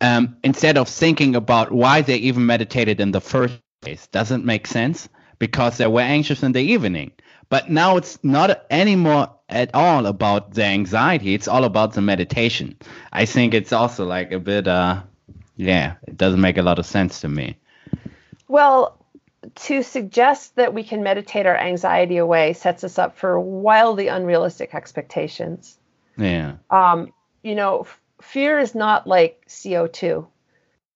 Um, instead of thinking about why they even meditated in the first place. Doesn't make sense because they were anxious in the evening. But now it's not anymore at all about the anxiety. It's all about the meditation. I think it's also like a bit uh yeah, it doesn't make a lot of sense to me. Well, to suggest that we can meditate our anxiety away sets us up for wildly unrealistic expectations. Yeah. Um, you know, f- fear is not like CO2.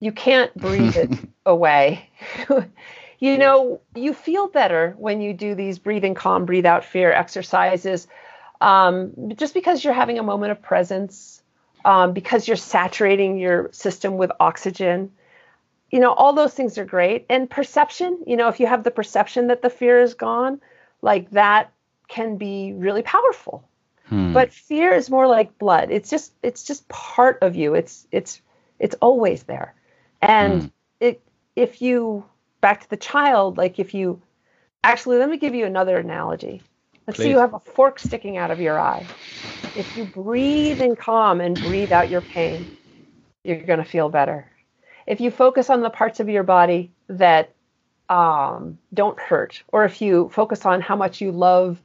You can't breathe it away. you know, you feel better when you do these breathing calm, breathe out fear exercises. Um, just because you're having a moment of presence, um, because you're saturating your system with oxygen, you know, all those things are great. And perception, you know, if you have the perception that the fear is gone, like that can be really powerful. Hmm. But fear is more like blood. It's just it's just part of you. It's it's it's always there. And Mm. it if you back to the child, like if you actually let me give you another analogy. Let's say you have a fork sticking out of your eye. If you breathe in calm and breathe out your pain, you're going to feel better. If you focus on the parts of your body that um, don't hurt, or if you focus on how much you love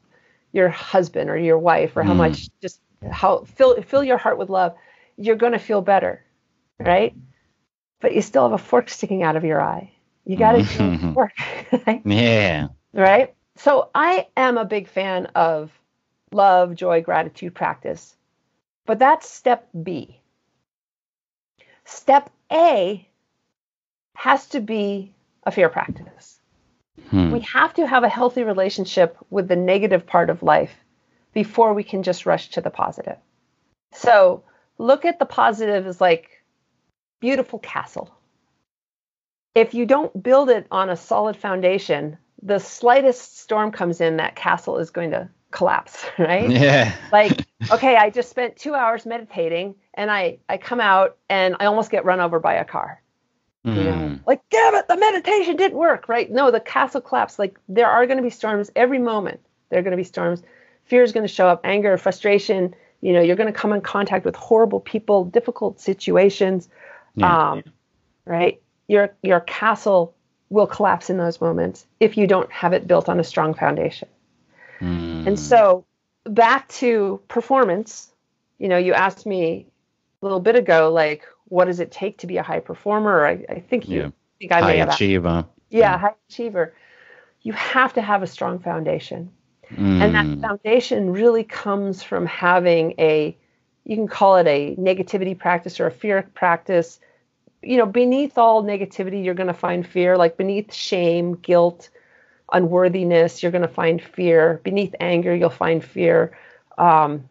your husband or your wife, or how Mm. much just how fill fill your heart with love, you're going to feel better, right? But you still have a fork sticking out of your eye. You got to do Mhm. work, right? yeah. right? So I am a big fan of love, joy, gratitude practice, but that's step B. Step A has to be a fear practice. Hmm. We have to have a healthy relationship with the negative part of life before we can just rush to the positive. So look at the positive as like beautiful castle. If you don't build it on a solid foundation, the slightest storm comes in, that castle is going to collapse, right? Yeah. like okay i just spent two hours meditating and i i come out and i almost get run over by a car. You know? Mm. like damn it the meditation didn't work right? No the castle collapsed. Like there are going to be storms every moment. There are going to be storms. Fear is going to show up anger frustration. You know you're going to come in contact with horrible people difficult situations. Yeah. um, right? Your your castle will collapse in those moments if you don't have it built on a strong foundation Mm. and so back to performance, you know, you asked me a little bit ago, like, what does it take to be a high performer? I, I think you Yeah. think I high may have asked- achiever. Yeah, high achiever. You have to have a strong foundation. And that Mm. foundation really comes from having a, you can call it a negativity practice or a fear practice. You know, beneath all negativity, you're going to find fear, like beneath shame, guilt, unworthiness, you're going to find fear. Beneath anger, you'll find fear. Um,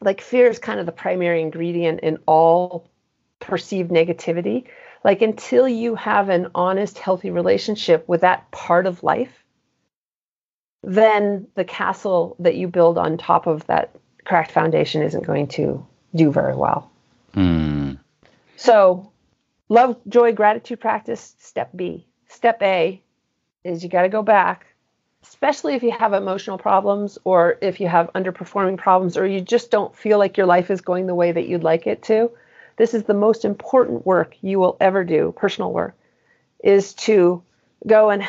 like fear is kind of the primary ingredient in all perceived negativity. Like until you have an honest, healthy relationship with that part of life, then the castle that you build on top of that cracked foundation isn't going to do very well. Mm. So, love, joy, gratitude practice, step B. Step A is you got to go back, especially if you have emotional problems or if you have underperforming problems or you just don't feel like your life is going the way that you'd like it to. This is the most important work you will ever do, personal work, is to go and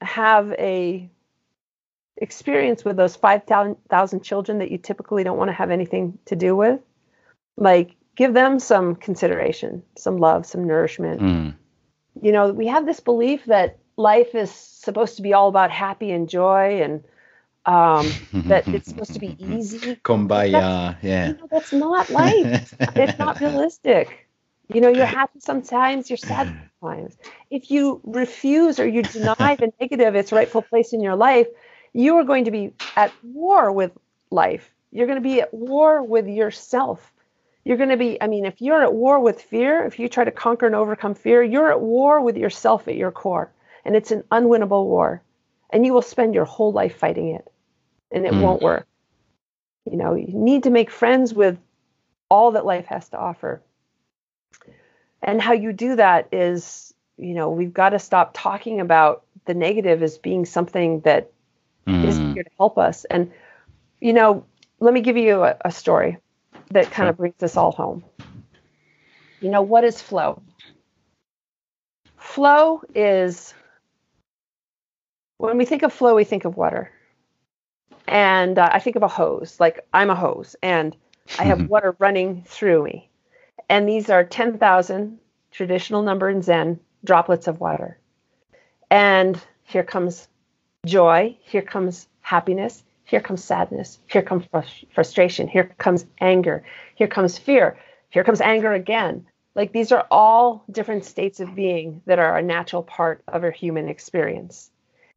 have a experience with those 5,000 children that you typically don't want to have anything to do with. Like, give them some consideration, some love, some nourishment. Mm. You know, we have this belief that life is supposed to be all about happy and joy and um, that it's supposed to be easy. Kumbaya, yeah. You know, that's not life. it's not realistic. You know, you're happy sometimes, you're sad sometimes. If you refuse or you deny the negative its rightful place in your life, you are going to be at war with life. You're going to be at war with yourself. You're going to be, I mean, if you're at war with fear, if you try to conquer and overcome fear, you're at war with yourself at your core. And it's an unwinnable war. And you will spend your whole life fighting it. And it mm. won't work. You know, you need to make friends with all that life has to offer. And how you do that is, you know, we've got to stop talking about the negative as being something that mm. is here to help us. And, you know, let me give you a, a story that kind of brings us all home. You know, what is flow? Flow is when we think of flow, we think of water. And uh, I think of a hose, like I'm a hose and I have water running through me. And these are 10,000 traditional number in Zen droplets of water. And here comes joy, here comes happiness, here comes sadness, here comes frustration, here comes anger, here comes fear, here comes anger again. Like these are all different states of being that are a natural part of our human experience.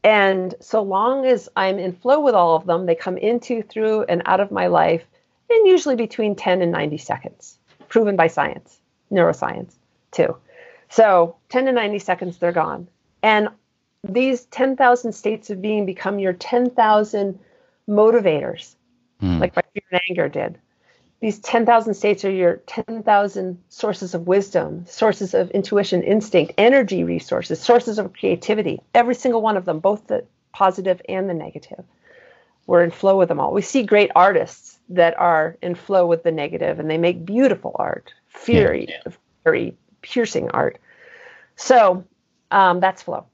And so long as I'm in flow with all of them, they come into, through, and out of my life in usually between 10 and 90 seconds, proven by science, neuroscience too. So 10 to 90 seconds, they're gone. And these 10,000 states of being become your 10,000 motivators, mm. like my fear and anger did. These 10,000 states are your 10,000 sources of wisdom, sources of intuition, instinct, energy resources, sources of creativity. Every single one of them, both the positive and the negative. We're in flow with them all. We see great artists that are in flow with the negative and they make beautiful art, very, yeah, piercing art. So um, that's flow.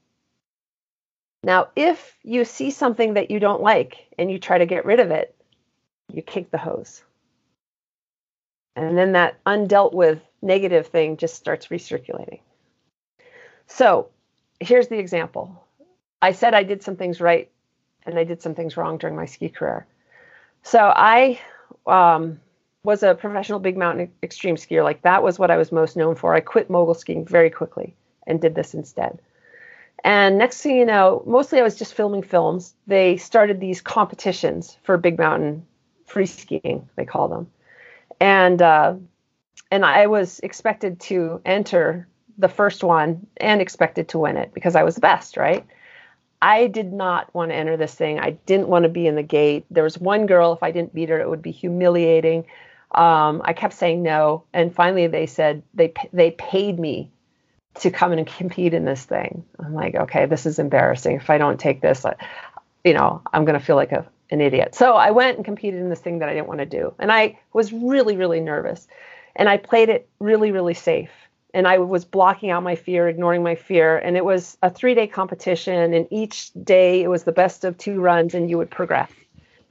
Now, if you see something that you don't like and you try to get rid of it, you kick the hose. And then that undealt with negative thing just starts recirculating. So here's the example I said I did some things right and I did some things wrong during my ski career. So I um, was a professional big mountain extreme skier. Like that was what I was most known for. I quit mogul skiing very quickly and did this instead. And next thing you know, mostly I was just filming films. They started these competitions for big mountain free skiing, they call them. And uh, and I was expected to enter the first one and expected to win it because I was the best, right? I did not want to enter this thing. I didn't want to be in the gate. There was one girl, if I didn't beat her, it would be humiliating. Um, I kept saying no, and finally they said they they paid me to come in and compete in this thing. I'm like, okay, this is embarrassing. If I don't take this, you know, I'm going to feel like a, an idiot. So I went and competed in this thing that I didn't want to do. And I was really, really nervous. And I played it really, really safe. And I was blocking out my fear, ignoring my fear. And it was a three day competition. And each day it was the best of two runs, and you would progress.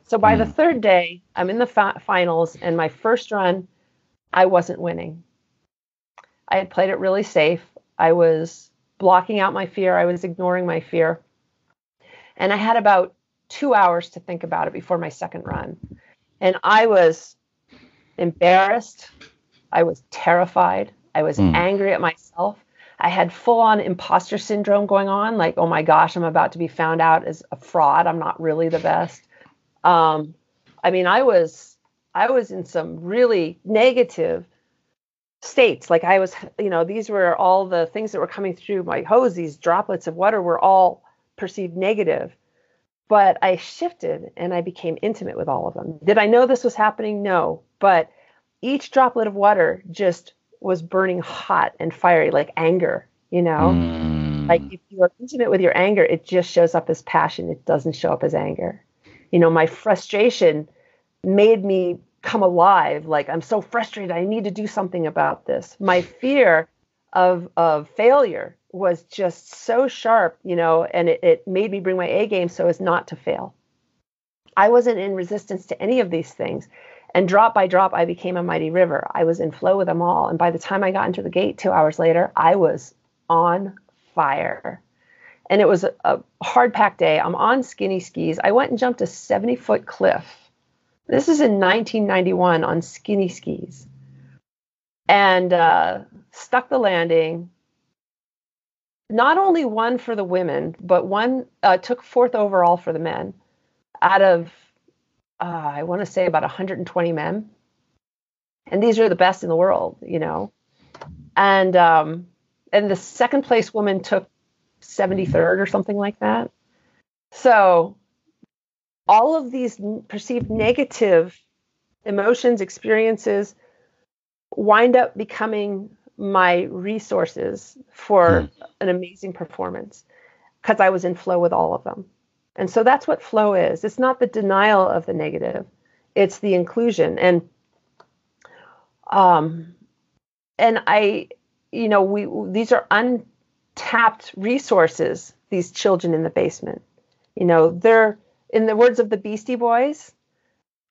So by mm. the hmm. third day, I'm in the fa- finals. And my first run, I wasn't winning. I had played it really safe. I was blocking out my fear. I was ignoring my fear. And I had about two hours to think about it before my second run. And I was embarrassed. I was terrified. I was mm. angry at myself. I had full on imposter syndrome going on like, oh my gosh, I'm about to be found out as a fraud. I'm not really the best. Um, I mean, I was I was in some really negative states. Like I was, you know, these were all the things that were coming through my hose. These droplets of water were all perceived negative. but I shifted and I became intimate with all of them. Did I know this was happening? No. But each droplet of water just was burning hot and fiery, like anger, you know? Mm. Like if you are intimate with your anger, it just shows up as passion. It doesn't show up as anger. You know, my frustration made me come alive. Like I'm so frustrated. I need to do something about this. My fear of of failure was just so sharp, you know, and it, it made me bring my A game so as not to fail. I wasn't in resistance to any of these things. And drop by drop, I became a mighty river. I was in flow with them all. And by the time I got into the gate two hours later, I was on fire. And it was a, a hard packed day. I'm on skinny skis. I went and jumped a 70 foot cliff. This is in 1991 on skinny skis. And uh, stuck the landing, not only won for the women, but one uh, took fourth overall for the men out of, uh, I want to say about 120 men. And these are the best in the world, you know. And um, and the second place woman took 73rd or something like that. So all of these perceived negative emotions, experiences wind up becoming my resources for mm. an amazing performance because I was in flow with all of them. And so that's what flow is. It's not the denial of the negative, it's the inclusion. And um and I you know, we these are untapped resources, these children in the basement. You know, they're in the words of the Beastie Boys,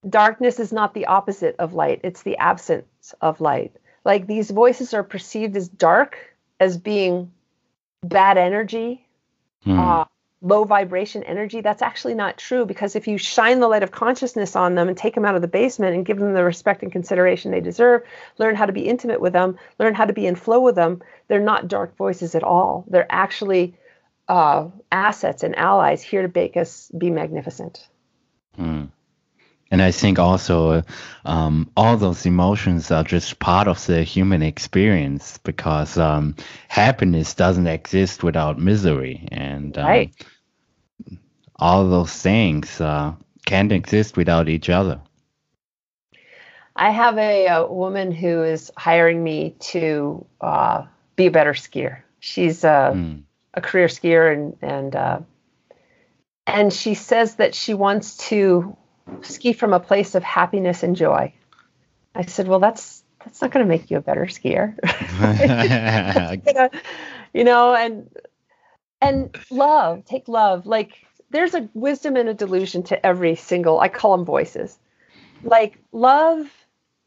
darkness is not the opposite of light, it's the absence of light like these voices are perceived as dark, as being bad energy, mm. uh, low vibration energy. That's actually not true because if you shine the light of consciousness on them and take them out of the basement and give them the respect and consideration they deserve, learn how to be intimate with them, learn how to be in flow with them, they're not dark voices at all. They're actually uh, assets and allies here to make us be magnificent. Mm. And I think also um, all those emotions are just part of the human experience because um, happiness doesn't exist without misery. And um, right. all those things uh, can't exist without each other. I have a, a woman who is hiring me to uh, be a better skier. She's a, mm. A career skier and, and, uh, and she says that she wants to ski from a place of happiness and joy. I said, well, that's that's not going to make you a better skier. gonna, you know, and and love, take love. Like there's a wisdom and a delusion to every single. I call them voices. Like love,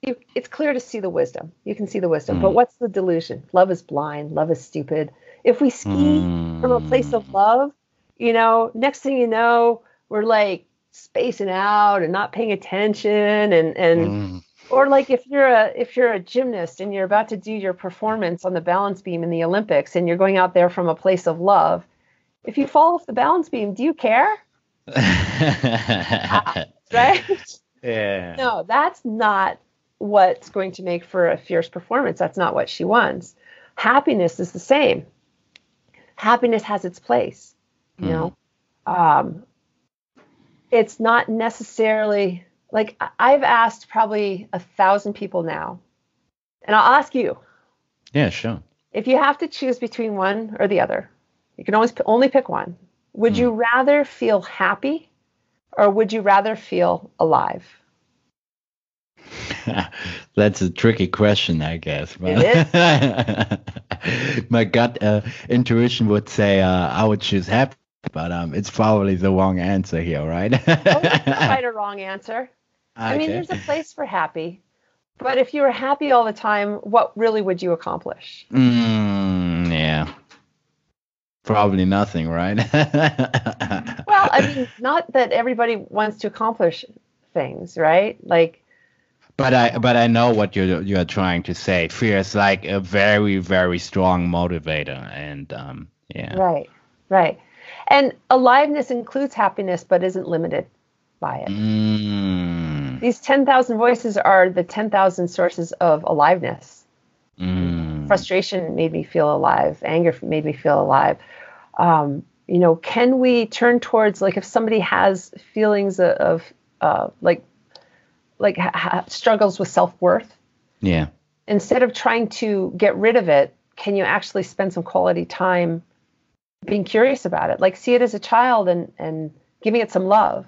it's clear to see the wisdom. You can see the wisdom, mm. but what's the delusion? Love is blind. Love is stupid. If we ski mm. from a place of love, you know, next thing you know, we're like spacing out and not paying attention and and mm. or like if you're a if you're a gymnast and you're about to do your performance on the balance beam in the Olympics and you're going out there from a place of love if you fall off the balance beam do you care right yeah no that's not what's going to make for a fierce performance that's not what she wants happiness is the same happiness has its place you mm. know um, it's not necessarily like I've asked probably a thousand people now, and I'll ask you. Yeah, sure. If you have to choose between one or the other, you can always only pick one. Would mm. you rather feel happy, or would you rather feel alive? That's a tricky question, I guess. My gut uh, intuition would say uh, I would choose happy but um, it's probably the wrong answer here, right? oh, right or wrong answer. Okay. I mean, there's a place for happy, but if you were happy all the time, what really would you accomplish? Mm, yeah, probably nothing, right? well, I mean, not that everybody wants to accomplish things, right? Like. But I, but I know what you're you're trying to say. Fear is like a very, very strong motivator, and um, yeah. Right, right. And aliveness includes happiness, but isn't limited by it. Mm. These 10,000 voices are the 10,000 sources of aliveness. Mm. Frustration made me feel alive. Anger made me feel alive. Um, you know, can we turn towards like if somebody has feelings of uh, like like ha- struggles with self worth? Yeah. Instead of trying to get rid of it, can you actually spend some quality time being curious about it? Like see it as a child and and giving it some love.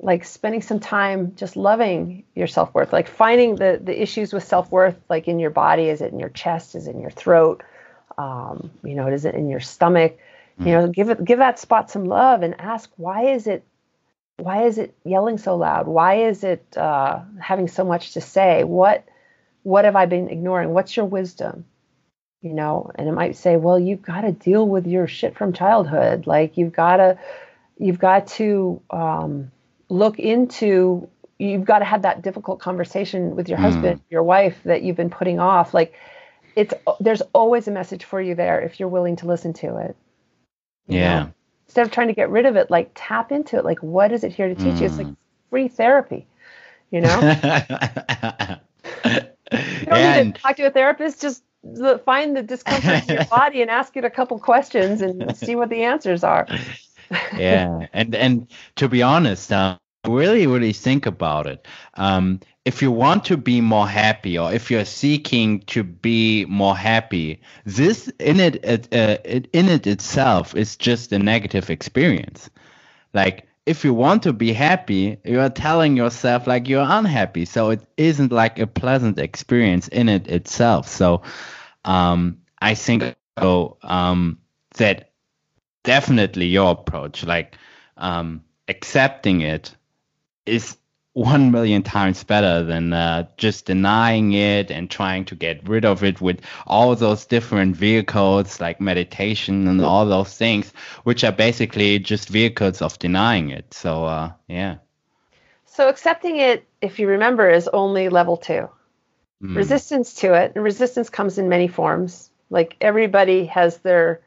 Like spending some time just loving your self worth, like finding the the issues with self worth, like in your body. Is it in your chest? Is it in your throat? Um, you know, is it in your stomach? you know give it give that spot some love and ask why is it why is it yelling so loud? Why is it uh, having so much to say? What what have i been ignoring? What's your wisdom? You know and it might say well you've got to deal with your shit from childhood. Like you've got to you've got to um, look into you've got to have that difficult conversation with your mm. husband your wife that you've been putting off. Like it's there's always a message for you there if you're willing to listen to it. Yeah. Know? Instead of trying to get rid of it, like tap into it. Like, what is it here to teach mm. you? It's like mm. free therapy, you know? you don't and, need to talk to a therapist. Just find the discomfort in your body and ask it a couple questions and see what the answers are. yeah. And, and to be honest, um, really, really think about it. Um, if you want to be more happy or if you're seeking to be more happy this in it, uh, in it itself is just a negative experience. Like if you want to be happy you are telling yourself like you're unhappy. So it isn't like a pleasant experience in it itself. So um, i think so um, that definitely your approach like um, accepting it is one million times better than uh, just denying it and trying to get rid of it with all those different vehicles like meditation and all those things, which are basically just vehicles of denying it. So, uh, yeah. So, accepting it, if you remember, is only level two. Mm. Resistance to it, and resistance comes in many forms. Like everybody has their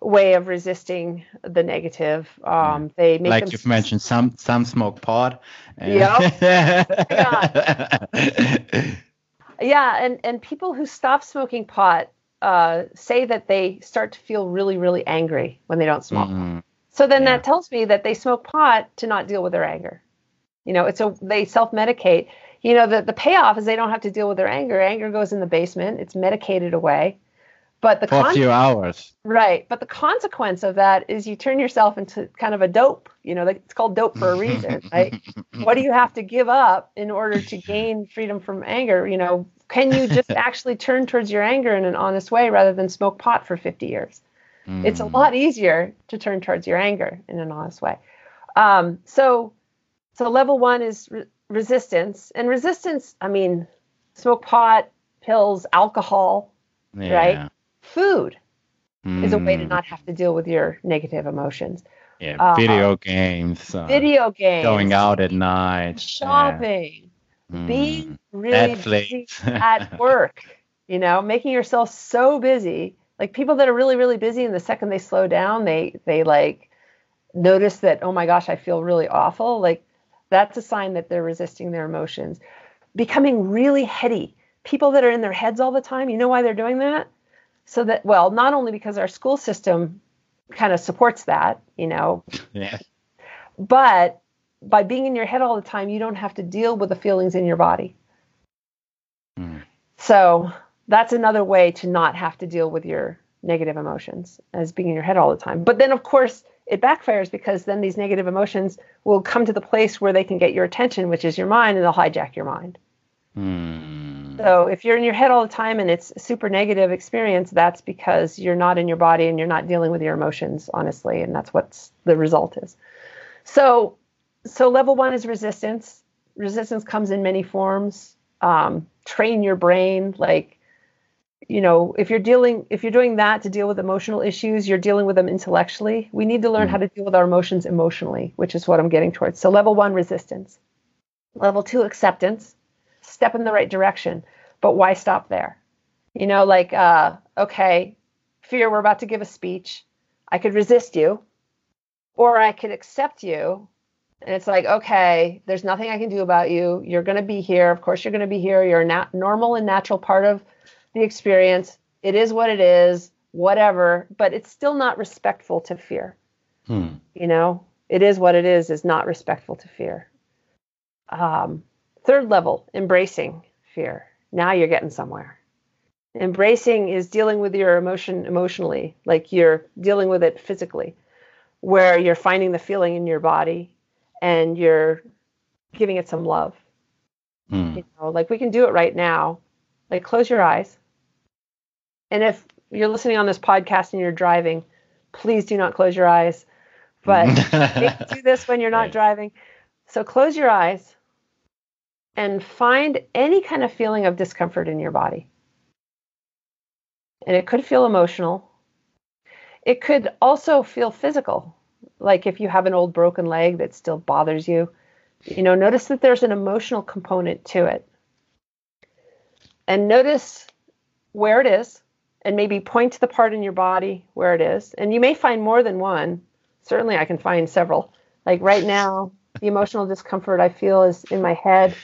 way of resisting the negative. Um, they make like you've mentioned some some smoke pot. Yeah. yeah. yeah, and and people who stop smoking pot uh, say that they start to feel really really angry when they don't smoke. Mm-hmm. So then yeah. that tells me that they smoke pot to not deal with their anger. You know, it's a they self medicate. You know, the the payoff is they don't have to deal with their anger. Anger goes in the basement. It's medicated away but the for con- a few hours. Right. But the consequence of that is you turn yourself into kind of a dope. You know, it's called dope for a reason, right? what do you have to give up in order to gain freedom from anger? You know, can you just actually turn towards your anger in an honest way rather than smoke pot for 50 years? Mm. It's a mm. lot easier to turn towards your anger in an honest way. Um, so, so level one is re- resistance, and resistance. I mean, smoke pot, pills, alcohol, yeah. right? Food mm. is a way to hmm. not have to deal with your negative emotions. Yeah, uh, video games. Uh, video games. Going out at night. Shopping. Yeah. Being really busy at work. You know, making yourself so busy. Like people that are really, really busy, and the second they slow down, they they like notice that oh my gosh, I feel really awful. Like that's a sign that they're resisting their emotions. Becoming really heady. People that are in their heads all the time, you know why they're doing that? So that well not only because our school system kind of supports that you know yeah but by being in your head all the time you don't have to deal with the feelings in your body mm. so that's another way to not have to deal with your negative emotions as being in your head all the time but then of course it backfires because then these negative emotions will come to the place where they can get your attention which is your mind and they'll hijack your mind Hmm. So if you're in your head all the time and it's a super negative experience, that's because you're not in your body and you're not dealing with your emotions honestly, and that's what the result is. So, so level one is resistance. Resistance comes in many forms. Um, train your brain, like you know, if you're dealing, if you're doing that to deal with emotional issues, you're dealing with them intellectually. We need to learn mm. how to deal with our emotions emotionally, which is what I'm getting towards. So level one, resistance. Level two, acceptance step in the right direction. But why stop there? You know, like, uh, okay, fear, we're about to give a speech. I could resist you, or I could accept you. And it's like, okay, there's nothing I can do about you. You're going to be here. Of course, you're going to be here. You're a nat- normal and natural part of the experience. It is what it is. whatever, but it's still not respectful to fear. Hmm. You know, it is what it is, is not respectful to fear. Um, third level, embracing fear. Now you're getting somewhere. Embracing is dealing with your emotion emotionally, like you're dealing with it physically, where you're finding the feeling in your body and you're giving it some love. Hmm. You know, like we can do it right now. Like close your eyes. And if you're listening on this podcast and you're driving, please do not close your eyes. But do this when you're not Right. driving. So close your eyes and find any kind of feeling of discomfort in your body. And it could feel emotional. It could also feel physical, like if you have an old broken leg that still bothers you. You know, notice that there's an emotional component to it. And notice where it is, and maybe point to the part in your body where it is. And you may find more than one. Certainly, I can find several. Like right now, the emotional discomfort I feel is in my head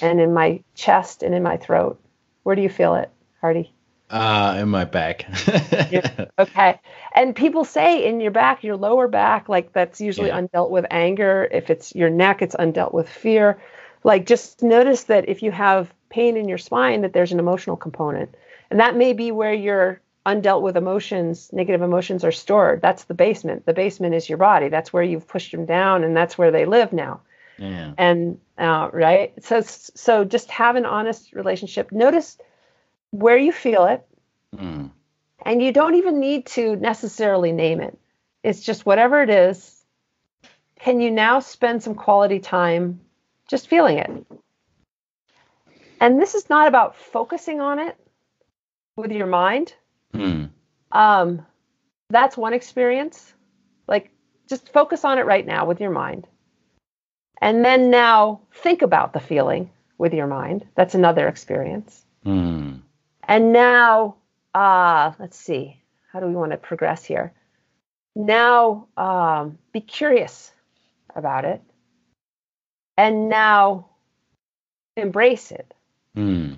and in my chest and in my throat. Where do you feel it, Hardy? Uh, in my back. Okay. And people say in your back, your lower back, like that's usually Yeah. undealt with anger. If it's your neck, it's undealt with fear. Like just notice that if you have pain in your spine, that there's an emotional component. And that may be where your undealt with emotions, negative emotions are stored. That's the basement. The basement is your body. That's where you've pushed them down and that's where they live now yeah. and uh, right so so just have an honest relationship notice where you feel it Hmm. and you don't even need to necessarily name it it's just whatever it is can you now spend some quality time just feeling it and this is not about focusing on it with your mind Hmm. um, that's one experience. Like, just focus on it right now with your mind. And then now think about the feeling with your mind. That's another experience. Hmm. And now, uh, let's see, how do we want to progress here? Now, um, be curious about it. And now, embrace it. Hmm.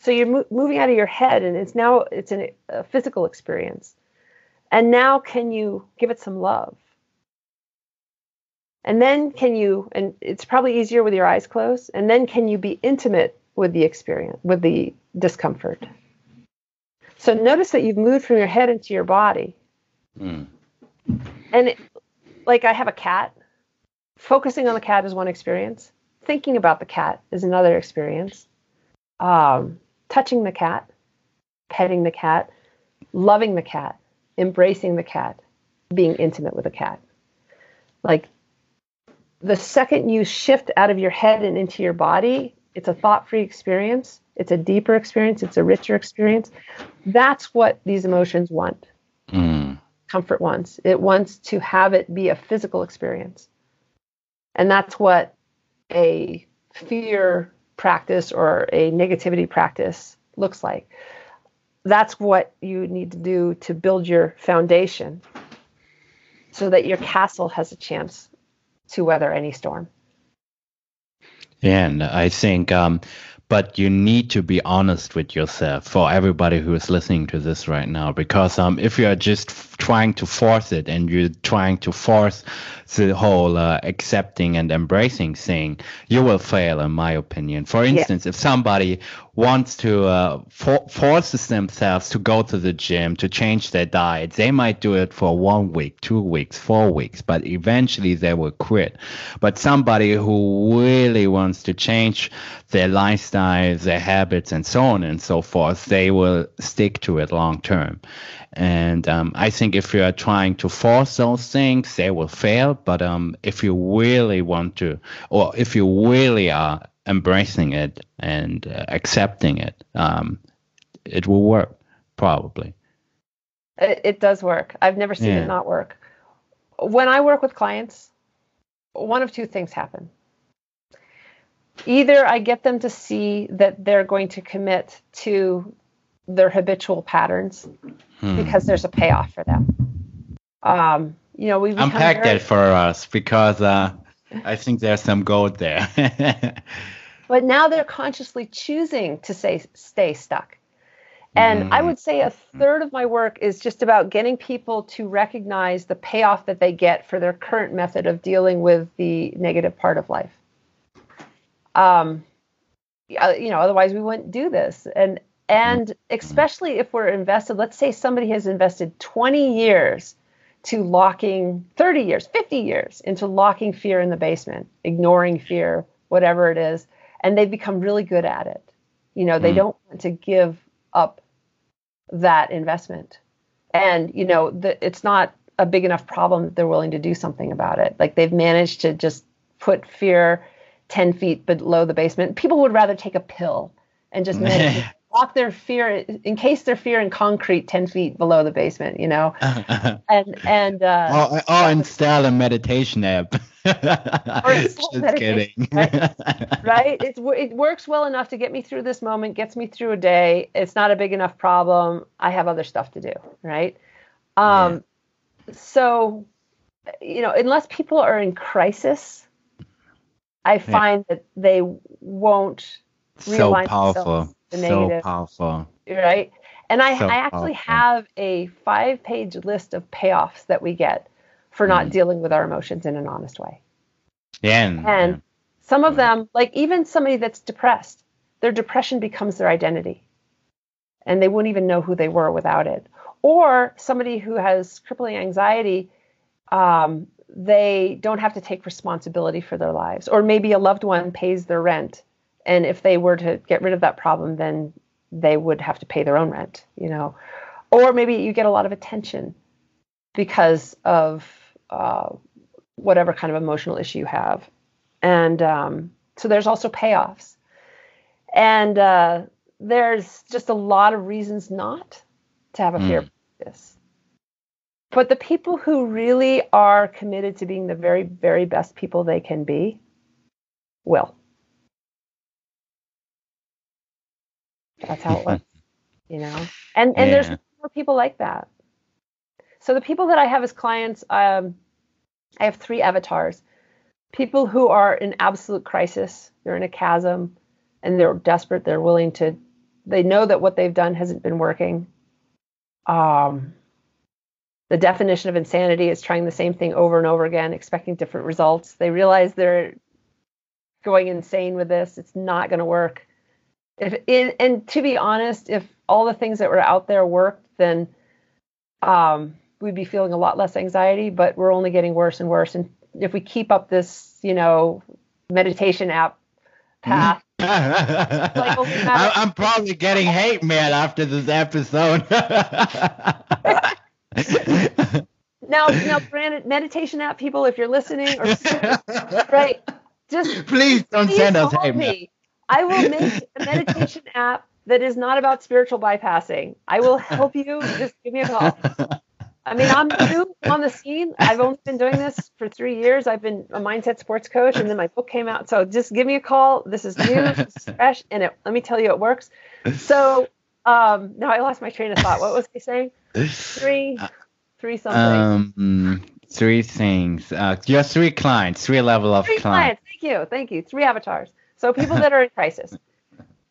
So you're mo- moving out of your head, and it's now it's an, a physical experience. And now, can you give it some love? And then, can you? And it's probably easier with your eyes closed. And then, can you be intimate with the experience, with the discomfort? So notice that you've moved from your head into your body. Hmm. And it, like I have a cat, focusing on the cat is one experience. Thinking about the cat is another experience. Um, touching the cat, petting the cat, loving the cat, embracing the cat, being intimate with the cat. Like the second you shift out of your head and into your body, it's a thought free experience. It's a deeper experience. It's a richer experience. That's what these emotions want Hmm. comfort wants. It wants to have it be a physical experience. And that's what a fear practice or a negativity practice looks like. That's what you need to do to build your foundation so that your castle has a chance to weather any storm. Yeah, and I think, um, but you need to be honest with yourself for everybody who is listening to this right now, because um, if you are just f- trying to force it and you're trying to force the whole uh, accepting and embracing thing, you will fail, in my opinion. For instance, if somebody wants to uh, for- forces themselves to go to the gym to change their diet, they might do it for one week, two weeks, four weeks, but eventually they will quit. But somebody who really wants to change their lifestyle, their habits, and so on and so forth, they will stick to it long term. And um, I think if you are trying to force those things, they will fail. But um, if you really want to, or if you really are embracing it and uh, accepting it, um, it will work probably. It, it does work. I've never seen Yeah. it not work. When I work with clients, one of two things happen. Either I get them to see that they're going to commit to their habitual patterns Hmm. because there's a payoff for them. Um, you know, we Unpack very- that for us because uh, I think there's some gold there. but now they're consciously choosing to say stay stuck And mm. I would say a third of my work is just about getting people to recognize the payoff that they get for their current method of dealing with the negative part of life. Um, you know, otherwise we wouldn't do this. And and especially if we're invested, let's say somebody has invested 20 years to locking 30 years, 50 years into locking fear in the basement, ignoring fear, whatever it is, and they've become really good at it. You know, they mm. don't want to give up that investment. And, you know, the, it's not a big enough problem that they're willing to do something about it. Like they've managed to just put fear 10 feet below the basement. People would rather take a pill and just lock their fear, encase their fear in concrete 10 feet below the basement, you know? and, and, uh, or, or install a meditation app. Just kidding. Right? right? It's, it works well enough to get me through this moment, gets me through a day. It's not a big enough problem. I have other stuff to do, right? Um, yeah. So, you know, unless people are in crisis, I find yeah. that they won't so powerful, so powerful, right? And I, so I actually powerful. have a five-page list of payoffs that we get for not mm. dealing with our emotions in an honest way. Yeah. And, and yeah. some of them, like even somebody that's depressed, their depression becomes their identity. And they wouldn't even know who they were without it. Or somebody who has crippling anxiety, um, they don't have to take responsibility for their lives. Or maybe a loved one pays their rent. And if they were to get rid of that problem, then they would have to pay their own rent, you know. Or maybe you get a lot of attention because of uh, whatever kind of emotional issue you have. And um, so there's also payoffs. And uh, there's just a lot of reasons not to have a fear mm. practice. But the people who really are committed to being the very, very best people they can be will. That's how it works, you know. And and yeah. there's more people like that. So the people that I have as clients, um, I have three avatars. People who are in absolute crisis, they're in a chasm and they're desperate, they're willing to they know that what they've done hasn't been working. Um, the definition of insanity is trying the same thing over and over again, expecting different results. They realize they're going insane with this. It's not going to work. If in, and to be honest, if all the things that were out there worked, then um, we'd be feeling a lot less anxiety, but we're only getting worse and worse. And if we keep up this, you know, meditation app path. like I'm probably getting hate mail after this episode. now, now, granted, meditation app people, if you're listening, or right, just please don't send us hate mail. I will make a meditation app that is not about spiritual bypassing. I will help you. Just give me a call. I mean, I'm new on the scene. I've only been doing this for three years. I've been a mindset sports coach, and then my book came out. So just give me a call. This is new, this is fresh, and it, let me tell you, it works. So um, now I lost my train of thought. What was I saying? Three, three something. Um, three things. Uh, you three clients, three level of three clients. clients. Thank you, thank you. Three avatars. So people that are in crisis.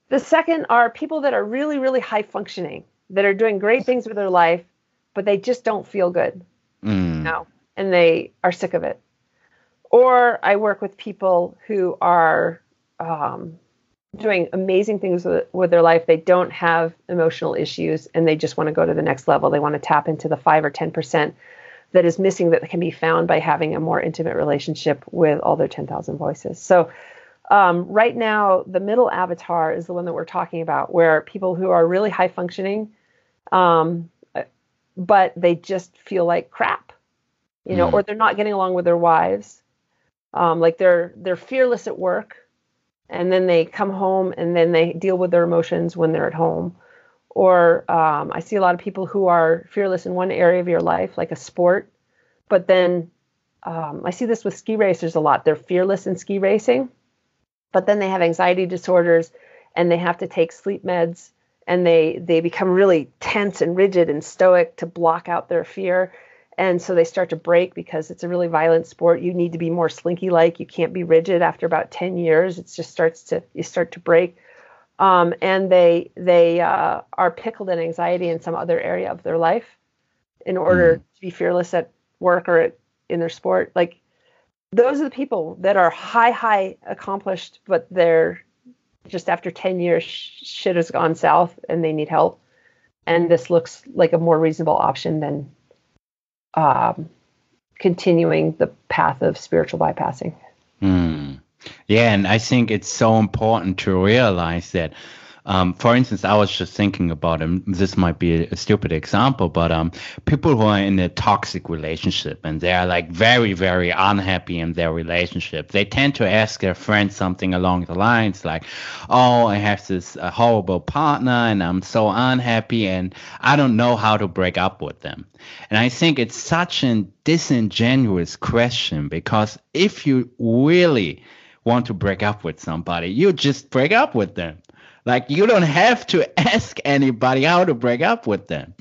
The second are people that are really, really high functioning, that are doing great things with their life but they just don't feel good. Mm. No, and they are sick of it. Or I work with people who are um, doing amazing things with, with, their life. They don't have emotional issues and they just want to go to the next level. They want to tap into the five or 10% that is missing that can be found by having a more intimate relationship with all their 10,000 voices. So, um, right now, the middle avatar is the one that we're talking about, where people who are really high functioning, um, but they just feel like crap, you know, mm. or they're not getting along with their wives. Um, like they're they're fearless at work, and then they come home and then they deal with their emotions when they're at home. Or um, I see a lot of people who are fearless in one area of your life, like a sport, but then um, I see this with ski racers a lot. They're fearless in ski racing, but then they have anxiety disorders and they have to take sleep meds and they they become really tense and rigid and stoic to block out their fear. And so they start to break because it's a really violent sport. You need to be more slinky like you can't be rigid after about 10 years. It just starts to you start to break. Um, and they they uh, are pickled in anxiety in some other area of their life in order mm. to be fearless at work or at, in their sport. Like those are the people that are high, high accomplished, but they're just after 10 years, shit has gone south and they need help. And this looks like a more reasonable option than um, continuing the path of spiritual bypassing. Mm. Yeah, and I think it's so important to realize that um, for instance, I was just thinking about, and this might be a stupid example, but um, people who are in a toxic relationship and they are like very, very unhappy in their relationship, they tend to ask their friends something along the lines like, "Oh, I have this uh, horrible partner and I'm so unhappy and I don't know how to break up with them." And I think it's such a disingenuous question because if you really want to break up with somebody, you just break up with them like you don't have to ask anybody how to break up with them.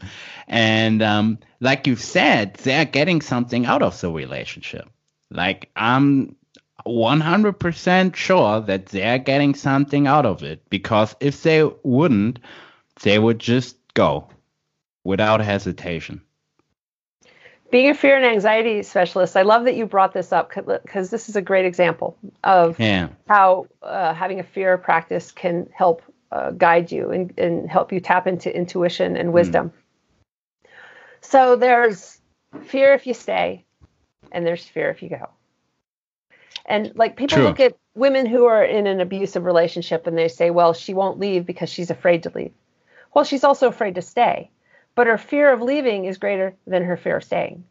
And um, like you said, they're getting something out of the relationship. Like I'm 100% sure that they're getting something out of it because if they wouldn't, they would just go without hesitation. Being a fear and anxiety specialist, I love that you brought this up because this is a great example of yeah. how uh, having a fear practice can help uh, guide you and, and help you tap into intuition and wisdom. Mm. So there's fear if you stay, and there's fear if you go. And like people True. look at women who are in an abusive relationship and they say, well, she won't leave because she's afraid to leave. Well, she's also afraid to stay, but her fear of leaving is greater than her fear of staying.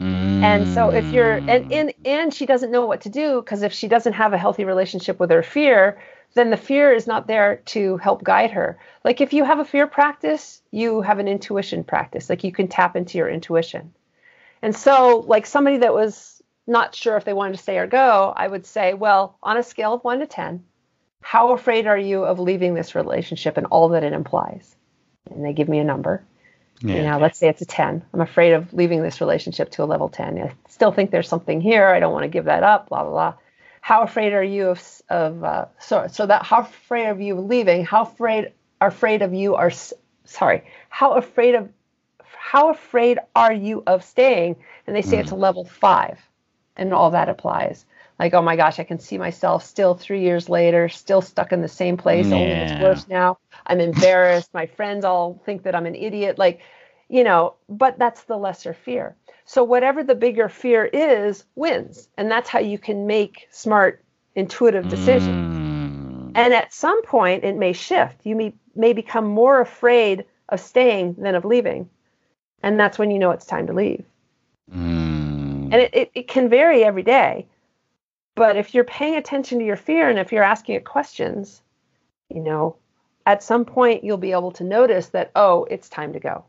Mm. And so if you're and, and and she doesn't know what to do because if she doesn't have a healthy relationship with her fear, then the fear is not there to help guide her. Like if you have a fear practice, you have an intuition practice. Like you can tap into your intuition. And so, like somebody that was not sure if they wanted to stay or go, I would say, well, on a scale of one to 10, how afraid are you of leaving this relationship and all that it implies? And they give me a number. Yeah. You know, let's say it's a 10. I'm afraid of leaving this relationship to a level 10. I still think there's something here. I don't want to give that up, blah, blah, blah how afraid are you of, of uh, so so that how afraid of you leaving how afraid are afraid of you are sorry how afraid of how afraid are you of staying? And they say mm. it's a level five and all that applies. Like oh my gosh i can see myself still three years later still stuck in the same place yeah. only it's worse now. I'm embarrassed. My friends all think that i'm an idiot. Like you know but that's the lesser fear so whatever the bigger fear is wins. And that's how you can make smart, intuitive decisions. Mm. And at some point, it may shift. You may, may become more afraid of staying than of leaving. And that's when you know it's time to leave. Mm. And it, it, it can vary every day. But if you're paying attention to your fear and if you're asking it questions, you know, at some point you'll be able to notice that, oh, it's time to go.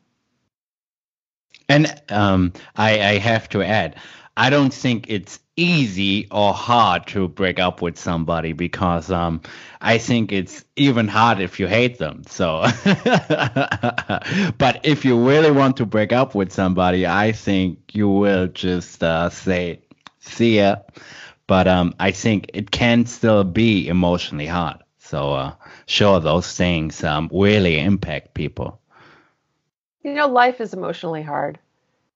And um, I, I have to add, I don't think it's easy or hard to break up with somebody because um, I think it's even hard if you hate them. So, but if you really want to break up with somebody, I think you will just uh, say, "See ya." But um, I think it can still be emotionally hard. So, uh, sure, those things um, really impact people. You know, life is emotionally hard.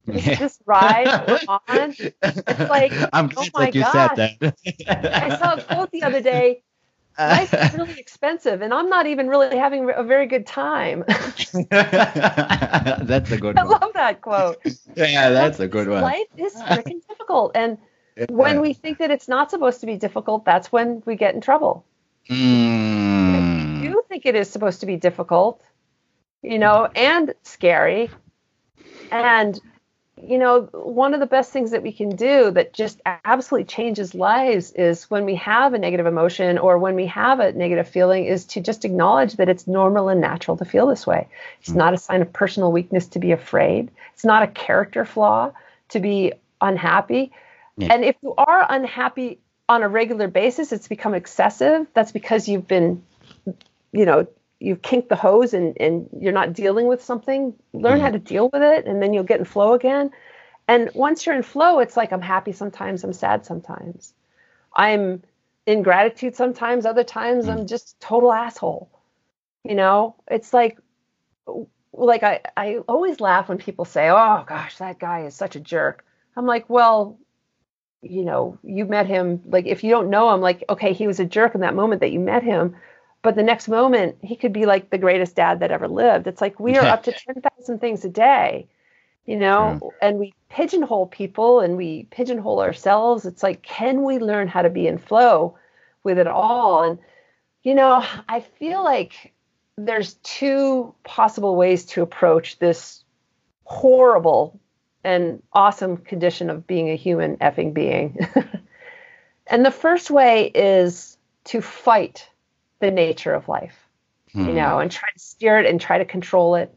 Yeah. this ride on, it's like, I'm oh my like you gosh. said that. I saw a quote the other day. Life is really expensive, and I'm not even really having a very good time. that's a good I one. I love that quote. Yeah, that's a good one. Life is freaking difficult, and yeah. when we think that it's not supposed to be difficult, that's when we get in trouble. Mm. you think it is supposed to be difficult, you know, and scary, and you know, one of the best things that we can do that just absolutely changes lives is when we have a negative emotion or when we have a negative feeling is to just acknowledge that it's normal and natural to feel this way. It's mm. not a sign of personal weakness to be afraid. It's not a character flaw to be unhappy. Yeah. And if you are unhappy on a regular basis, it's become excessive. That's because you've been, you know, you've kinked the hose and, and you're not dealing with something, learn mm how to deal with it and then you'll get in flow again. And once you're in flow, it's like I'm happy sometimes, I'm sad sometimes. I'm in gratitude sometimes, other times mm I'm just total asshole. You know, it's like like I, I always laugh when people say, Oh gosh, that guy is such a jerk. I'm like, well, you know, you met him like if you don't know him, like, okay, he was a jerk in that moment that you met him. But the next moment he could be like the greatest dad that ever lived. It's like we are up to ten thousand things a day, you know, mm. and we pigeonhole people and we pigeonhole ourselves. It's like, can we learn how to be in flow with it all? And you know, I feel like there's two possible ways to approach this horrible and awesome condition of being a human effing being. and the first way is to fight the nature of life, hmm. you know, and try to steer it and try to control it.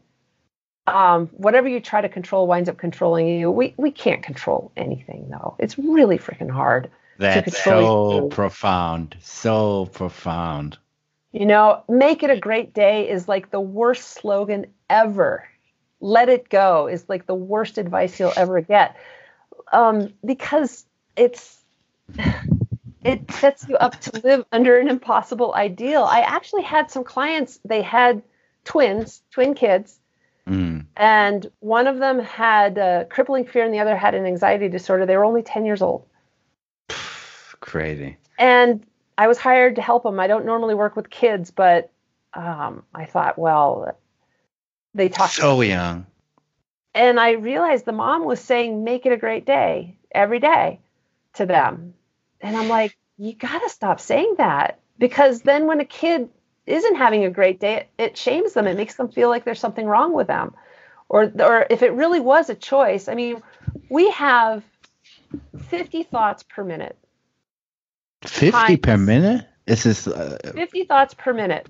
Um, whatever you try to control winds up controlling you. We we can't control anything though. It's really freaking hard. That's so profound. So profound. You know, make it a great day is like the worst slogan ever. Let it go is like the worst advice you'll ever get. Um, because it's it sets you up to live under an impossible ideal. I actually had some clients, they had twins, twin kids, mm. and one of them had a crippling fear and the other had an anxiety disorder. They were only 10 years old. Crazy. And I was hired to help them. I don't normally work with kids, but um, I thought, well, they talk so young. And I realized the mom was saying, "Make it a great day every day," to them, and I'm like, you got to stop saying that because then when a kid isn't having a great day, it, it shames them. It makes them feel like there's something wrong with them, or or if it really was a choice. I mean, we have 50 thoughts per minute 50 per minute? This is uh, 50 thoughts per minute.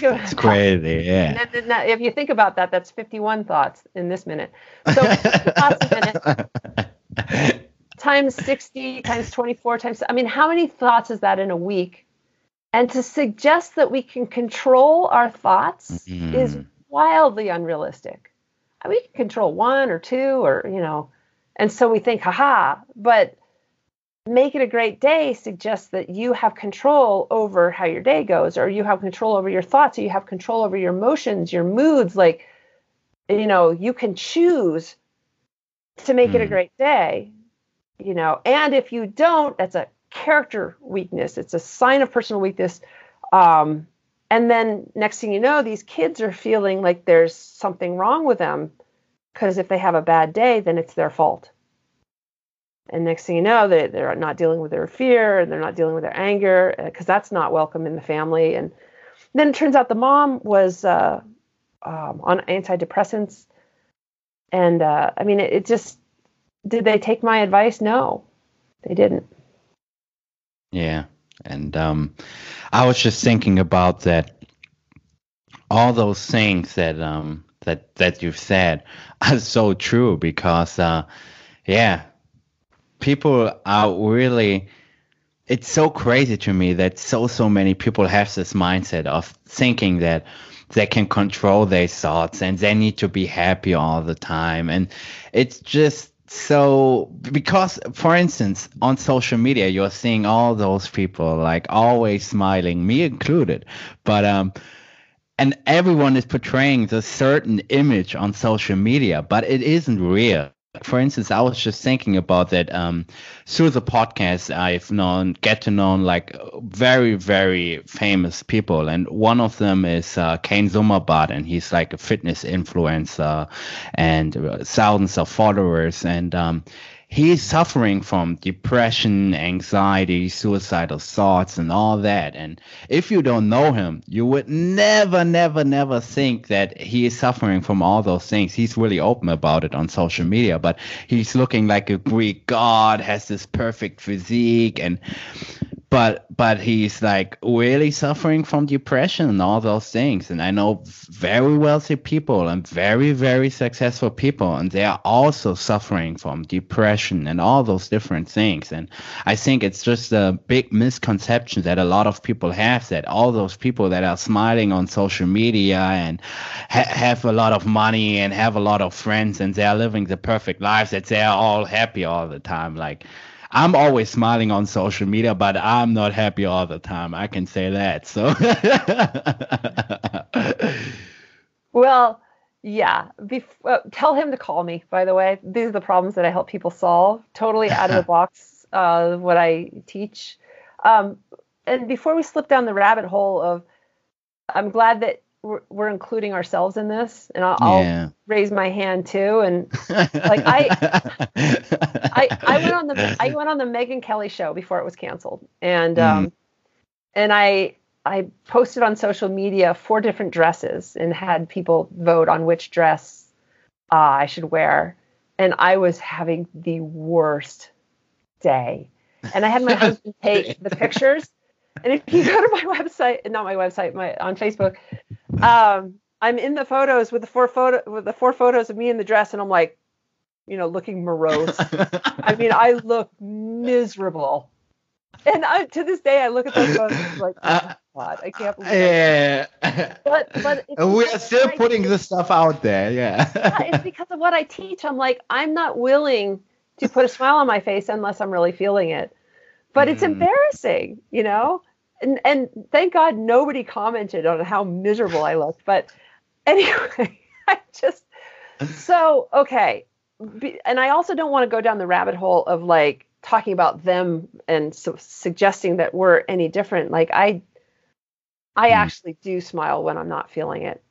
That's crazy, yeah. And if you think about that, that's 51 thoughts in this minute. So thoughts a minute times 60 times 24 times. I mean, how many thoughts is that in a week? And to suggest that we can control our thoughts mm. is wildly unrealistic. I mean, we can control one or two, or you know, and so we think, haha. But make it a great day suggests that you have control over how your day goes or you have control over your thoughts or you have control over your emotions your moods like you know you can choose to make mm. it a hmm. great day you know and if you don't that's a character weakness. It's a sign of personal weakness. Um, and then next thing you know these kids are feeling like there's something wrong with them because if they have a bad day then it's their fault. And next thing you know they, they're not dealing with their fear and they're not dealing with their anger because uh, that's not welcome in the family. And then it turns out the mom was uh, um, on antidepressants. And uh, i mean it, it, just did they take my advice? No they didn't. Yeah and um, i was just thinking about that all those things that um, that that you've said are so true because uh, yeah people are really it's so crazy to me that so so many people have this mindset of thinking that they can control their thoughts and they need to be happy all the time. And it's just so because for instance on social media you're seeing all those people like always smiling me included. But um and everyone is portraying the certain image on social media but it isn't real for instance, I was just thinking about that um, through the podcast. I've known, get to know like very, very famous people, and one of them is uh, Kane Zumabad, and he's like a fitness influencer and uh, thousands of followers, and um, he's suffering from depression, anxiety, suicidal thoughts, and all that. And if you don't know him, you would never, never, never think that he is suffering from all those things. He's really open about it on social media, but he's looking like a Greek god, has this perfect physique, and but but he's like really suffering from depression and all those things. And i know very wealthy people and very very successful people and they are also suffering from depression and all those different things. And i think it's just a big misconception that a lot of people have that all those people that are smiling on social media and ha- have a lot of money and have a lot of friends and they are living the perfect lives that they are all happy all the time. Like I'm always smiling on social media, but I'm not happy all the time. I can say that. So. well, yeah. Bef- uh, tell him to call me. By the way, these are the problems that I help people solve. Totally out of the box. Uh, what I teach. Um, and before we slip down the rabbit hole of, I'm glad that we're, we're including ourselves in this, and I'll, yeah. I'll, raise my hand too. And like I, I, I went on the I went on the Megyn Kelly show before it was canceled, and mm. um, and I I posted on social media four different dresses and had people vote on which dress uh, I should wear, and I was having the worst day. And I had my husband take the pictures. And if you go to my website, not my website, my on Facebook, um, I'm in the photos with the four photo with the four photos of me in the dress, and I'm like, you know, looking morose. I mean, I look miserable. And I, to this day, I look at those photos and I'm like, oh God, I can't believe. Yeah. But but we are still putting the stuff out there. Yeah. yeah. It's because of what I teach. I'm like, I'm not willing to put a smile on my face unless I'm really feeling it. But mm. it's embarrassing, you know and, and thank God nobody commented on how miserable I looked. But anyway, I just so okay. And I also don't want to go down the rabbit hole of like talking about them and so suggesting that we're any different. Like I, I mm. actually do smile when I'm not feeling it.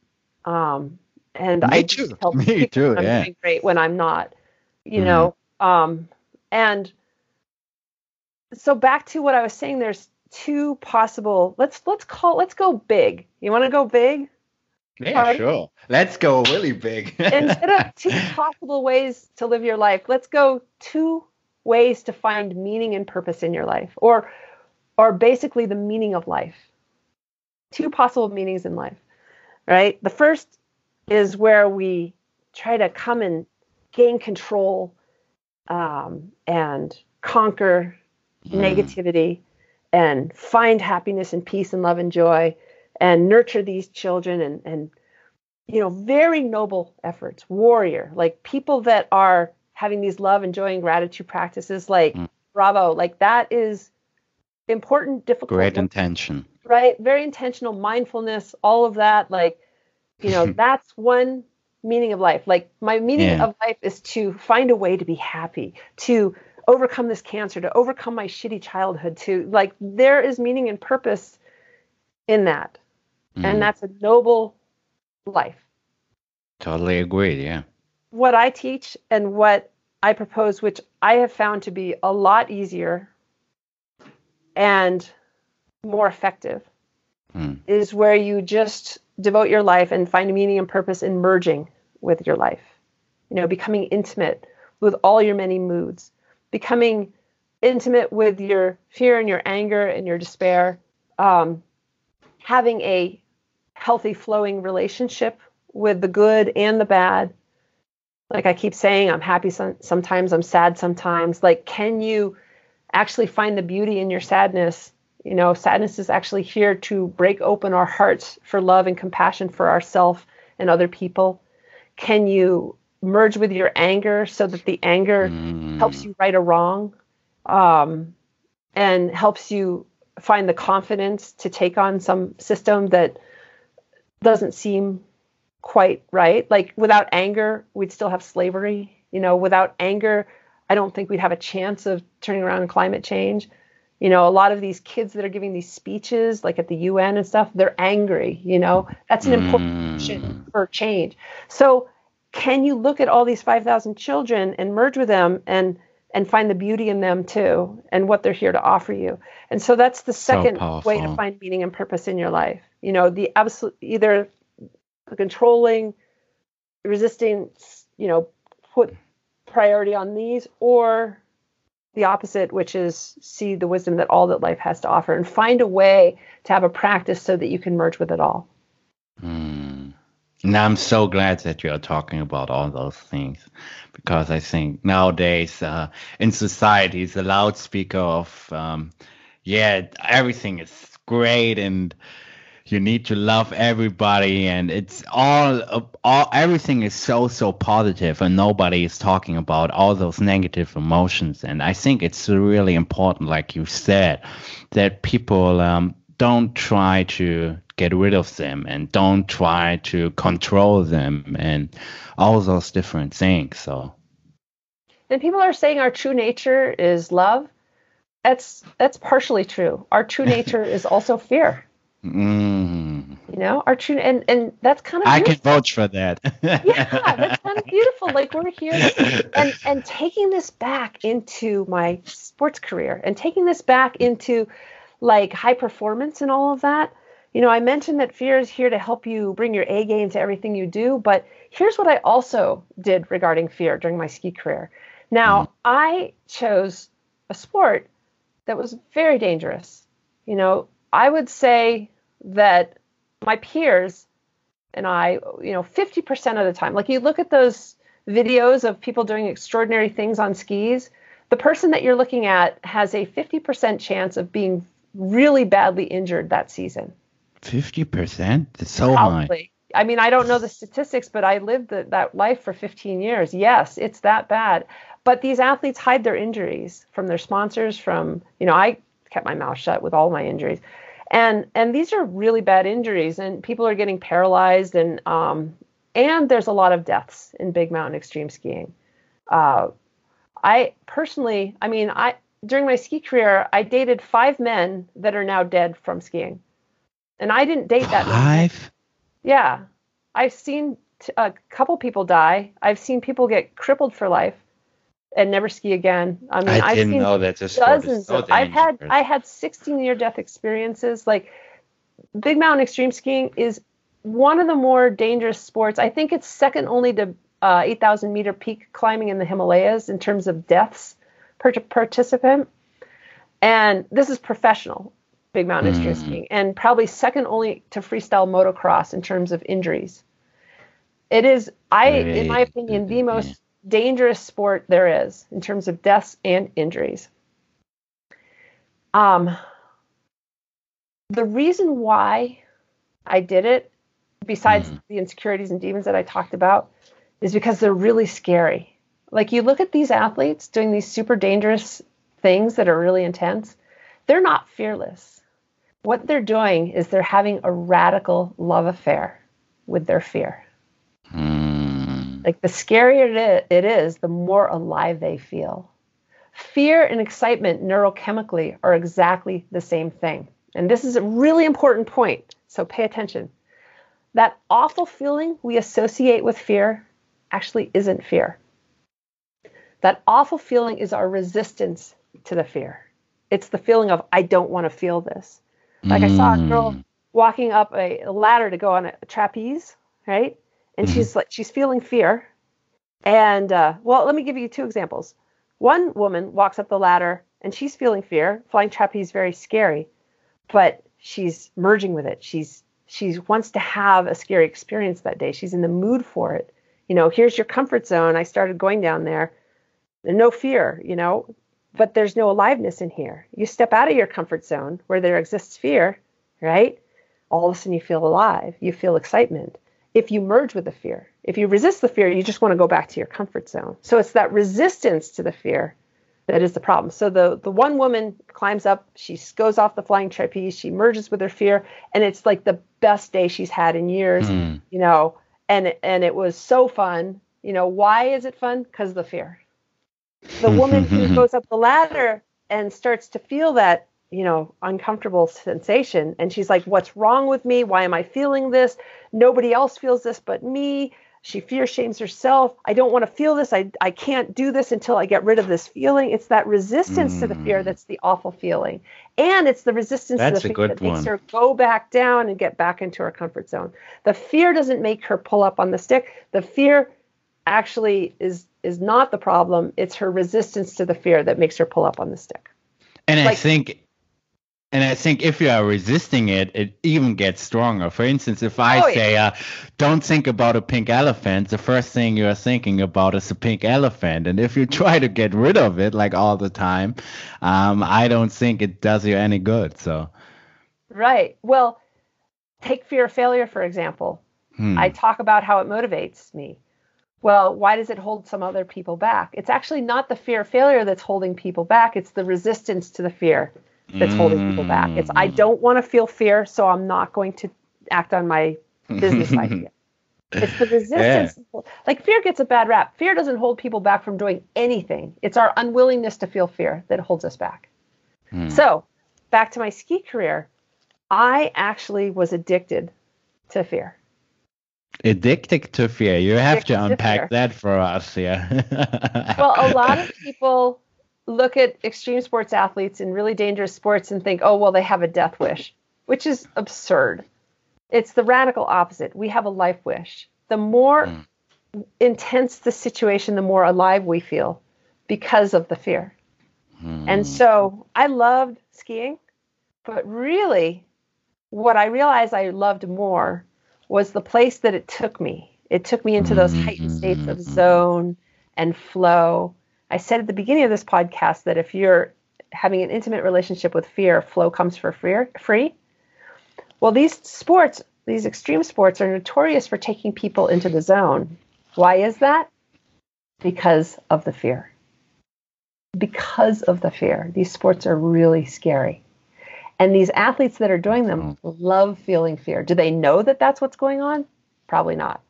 Um, and Me I too. Me too. I'm yeah. great when I'm not. You mm. know. Um, and so back to what I was saying. There's two possible let's let's call let's go big. You want to go big? Yeah Hardy? sure. Let's go really big. Instead of two possible ways to live your life let's go two ways to find meaning and purpose in your life or or basically the meaning of life. Two possible meanings in life right? The first is where we try to come and gain control um, and conquer mm. negativity and find happiness and peace and love and joy and nurture these children and and you know very noble efforts warrior like people that are having these love and joy and gratitude practices like mm. bravo like that is important difficult great work, intention right very intentional mindfulness all of that like you know that's one meaning of life like my meaning yeah. of life is to find a way to be happy to overcome this cancer, to overcome my shitty childhood, to like there is meaning and purpose in that. Mm. And mm-hmm. that's a noble life. Totally agreed. yeah. What I teach and what I propose, which I have found to be a lot easier and more effective, mm. is where you just devote your life and find a meaning and purpose in merging with your life. You know, becoming intimate with all your many moods, becoming intimate with your fear and your anger and your despair, um, having a healthy, flowing relationship with the good and the bad. Like I keep saying, I'm happy some, sometimes, I'm sad sometimes. Like, can you actually find the beauty in your sadness? You know, sadness is actually here to break open our hearts for love and compassion for ourselves and other people. Can you merge with your anger so that the anger mm. helps you right a wrong um, and helps you find the confidence to take on some system that doesn't seem quite right. Like without anger, we'd still have slavery. You know, without anger, I don't think we'd have a chance of turning around climate change. You know, a lot of these kids that are giving these speeches, like at the UN and stuff, they're angry. You know, that's an important mm. for change. So can you look at all these 5,000 children and merge with them and and find the beauty in them too and what they're here to offer you? And so that's the second so way to find meaning and purpose in your life. You know the absolute either controlling resisting you know put priority on these or the opposite which is see the wisdom that all that life has to offer and find a way to have a practice so that you can merge with it all. Mm. And I'm so glad that you are talking about all those things because I think nowadays uh, in society, the loudspeaker of, um, yeah, everything is great and you need to love everybody and it's all all everything is so so positive and nobody is talking about all those negative emotions and i think it's really important like you said that people um, don't try to get rid of them and don't try to control them and all those different things so and people are saying our true nature is love that's that's partially true our true nature is also fear Mm. You know, our true and and that's kind of I can vouch for that. yeah, that's kind of beautiful. Like we're here and and taking this back into my sports career and taking this back into like high performance and all of that. You know, I mentioned that fear is here to help you bring your A game to everything you do, but here's what I also did regarding fear during my ski career. Now, mm. I chose a sport that was very dangerous. You know, I would say that my peers and I, you know, 50% of the time, like you look at those videos of people doing extraordinary things on skis, the person that you're looking at has a 50% chance of being really badly injured that season. 50%? It's so Probably. high. I mean, I don't know the statistics, but I lived the, that life for 15 years. Yes, it's that bad. But these athletes hide their injuries from their sponsors, from, you know, I kept my mouth shut with all my injuries. And and these are really bad injuries, and people are getting paralyzed, and um, and there's a lot of deaths in big mountain extreme skiing. Uh, I personally, I mean, I during my ski career, I dated five men that are now dead from skiing, and I didn't date that five. Yeah, I've seen t- a couple people die. I've seen people get crippled for life and never ski again. I mean, I didn't seen know that this dozens. Of, I've had I had 16 near death experiences. Like big mountain extreme skiing is one of the more dangerous sports. I think it's second only to uh, 8,000 meter peak climbing in the Himalayas in terms of deaths per participant. And this is professional big mountain mm. extreme skiing, and probably second only to freestyle motocross in terms of injuries. It is, I, in my opinion, the most dangerous sport there is in terms of deaths and injuries. Um, the reason why I did it, besides mm. the insecurities and demons that I talked about, is because they're really scary. Like you look at these athletes doing these super dangerous things that are really intense, they're not fearless. What they're doing is they're having a radical love affair with their fear. Mm. Like the scarier it is, the more alive they feel. Fear and excitement neurochemically are exactly the same thing. And this is a really important point, so pay attention. That awful feeling we associate with fear actually isn't fear. That awful feeling is our resistance to the fear. It's the feeling of, I don't want to feel this. Like mm. I saw a girl mm. walking up a ladder to go on a trapeze, right? and mm-hmm. she's like she's feeling fear and uh, well let me give you two examples one woman walks up the ladder and she's feeling fear flying trapeze is very scary but she's merging with it she's she wants to have a scary experience that day she's in the mood for it you know here's your comfort zone i started going down there and no fear you know but there's no aliveness in here you step out of your comfort zone where there exists fear right all of a sudden you feel alive you feel excitement if you merge with the fear. If you resist the fear, you just want to go back to your comfort zone. So it's that resistance to the fear that is the problem. So the the one woman climbs up, she goes off the flying trapeze, she merges with her fear, and it's like the best day she's had in years, mm. you know. And and it was so fun. You know, why is it fun? Because of the fear. The woman who goes up the ladder and starts to feel that you know, uncomfortable sensation. And she's like, What's wrong with me? Why am I feeling this? Nobody else feels this but me. She fear shames herself. I don't want to feel this. I, I can't do this until I get rid of this feeling. It's that resistance mm. to the fear that's the awful feeling. And it's the resistance that's to the fear that one. makes her go back down and get back into her comfort zone. The fear doesn't make her pull up on the stick. The fear actually is is not the problem. It's her resistance to the fear that makes her pull up on the stick. And like, I think and I think if you are resisting it, it even gets stronger. For instance, if I oh, say, uh, don't think about a pink elephant, the first thing you are thinking about is a pink elephant. And if you try to get rid of it like all the time, um, I don't think it does you any good. So, right. Well, take fear of failure, for example. Hmm. I talk about how it motivates me. Well, why does it hold some other people back? It's actually not the fear of failure that's holding people back, it's the resistance to the fear that's holding people back. It's I don't want to feel fear, so I'm not going to act on my business idea. It's the resistance. Like fear gets a bad rap. Fear doesn't hold people back from doing anything. It's our unwillingness to feel fear that holds us back. Hmm. So, back to my ski career, I actually was addicted to fear. Addicted to fear. You have to to unpack fear. that for us, yeah. Well, a lot of people look at extreme sports athletes in really dangerous sports and think, oh, well, they have a death wish, which is absurd. It's the radical opposite. We have a life wish. The more Mm. intense the situation, the more alive we feel because of the fear. Hmm. And so I loved skiing, but really, what I realized I loved more was the place that it took me. It took me into those heightened states of Mhm. zone and flow. I said at the beginning of this podcast that if you're having an intimate relationship with fear, flow comes for fear, free. Well, these sports, these extreme sports, are notorious for taking people into the zone. Why is that? Because of the fear because of the fear. These sports are really scary. And these athletes that are doing them love feeling fear. Do they know that that's what's going on? Probably not.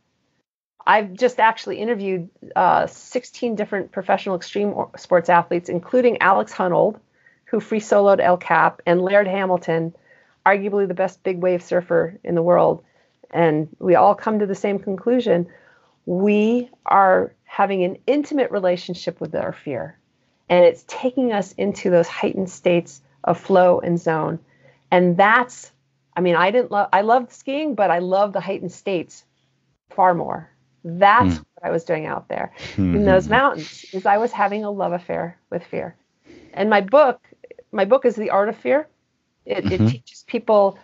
I've just actually interviewed uh, 16 different professional extreme sports athletes, including Alex Honnold, who free soloed El Cap, and Laird Hamilton, arguably the best big wave surfer in the world. And we all come to the same conclusion. We are having an intimate relationship with our fear and it's taking us into those heightened states of flow and zone. And that's i mean i didn't love i loved skiing but i love the heightened states far more. That's Hmm. what i was doing out there in those mountains is i was having a love affair with fear. And my book my book is the art of fear. It, Mhm. it teaches people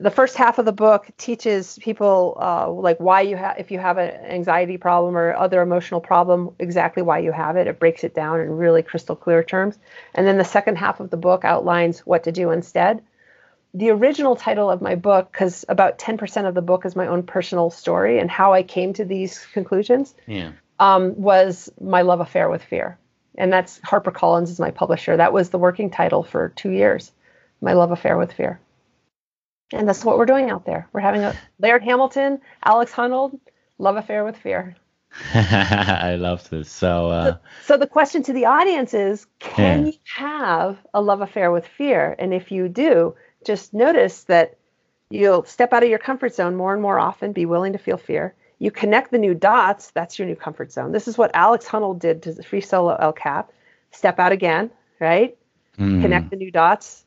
the first half of the book teaches people uh, like why you have if you have an anxiety problem or other emotional problem exactly why you have it. It breaks it down in really crystal clear terms. And then the second half of the book outlines what to do instead. The original title of my book because about 10% of the book is my own personal story and how i came to these conclusions yeah. um, was my love affair with fear. And that's harpercollins is my publisher. That was the working title for two years my love affair with fear and that's what we're doing out there. We're having a laird hamilton alex honnold love affair with fear. I love this. So, uh, so the question to the audience is can Yeah. you have a love affair with fear? And if you do just notice that you'll step out of your comfort zone more and more often be willing to feel fear. You connect the new dots that's your new comfort zone. This is what alex honnold did to the free solo el cap. Step out again right? Mm, connect the new dots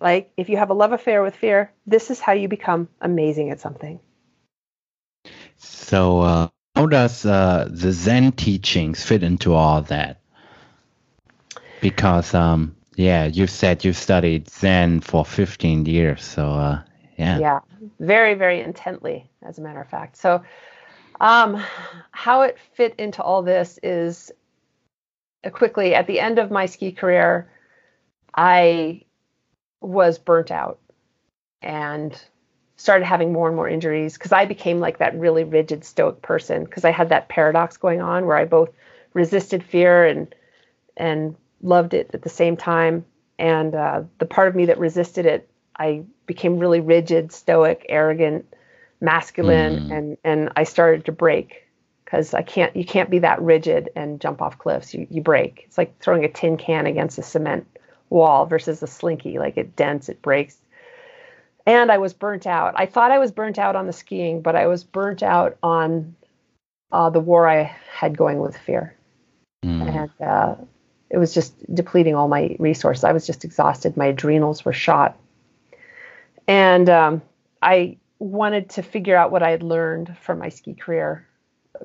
like if you have a love affair with fear this is how you become amazing at something So, uh, how does uh, the Zen teachings fit into all that? Because, um, yeah, you said you studied Zen for 15 years. So, uh, yeah. yeah very very intently as a matter of fact so um how it fit into all this is uh, quickly at the end of my ski career i was burnt out and started having more and more injuries because i became like that really rigid stoic person because i had that paradox going on where i both resisted fear and and loved it at the same time. And uh, the part of me that resisted it i became really rigid stoic arrogant masculine Mm. and and i started to break because i can't you can't be that rigid and jump off cliffs. You, you break. It's like throwing a tin can against a cement wall versus a slinky like it dents it breaks. And i was burnt out. I thought i was burnt out on the skiing but i was burnt out on uh, the war i had going with fear. Mm, and uh, it was just depleting all my resources. I was just exhausted. My adrenals were shot, and um, I wanted to figure out what I had learned from my ski career,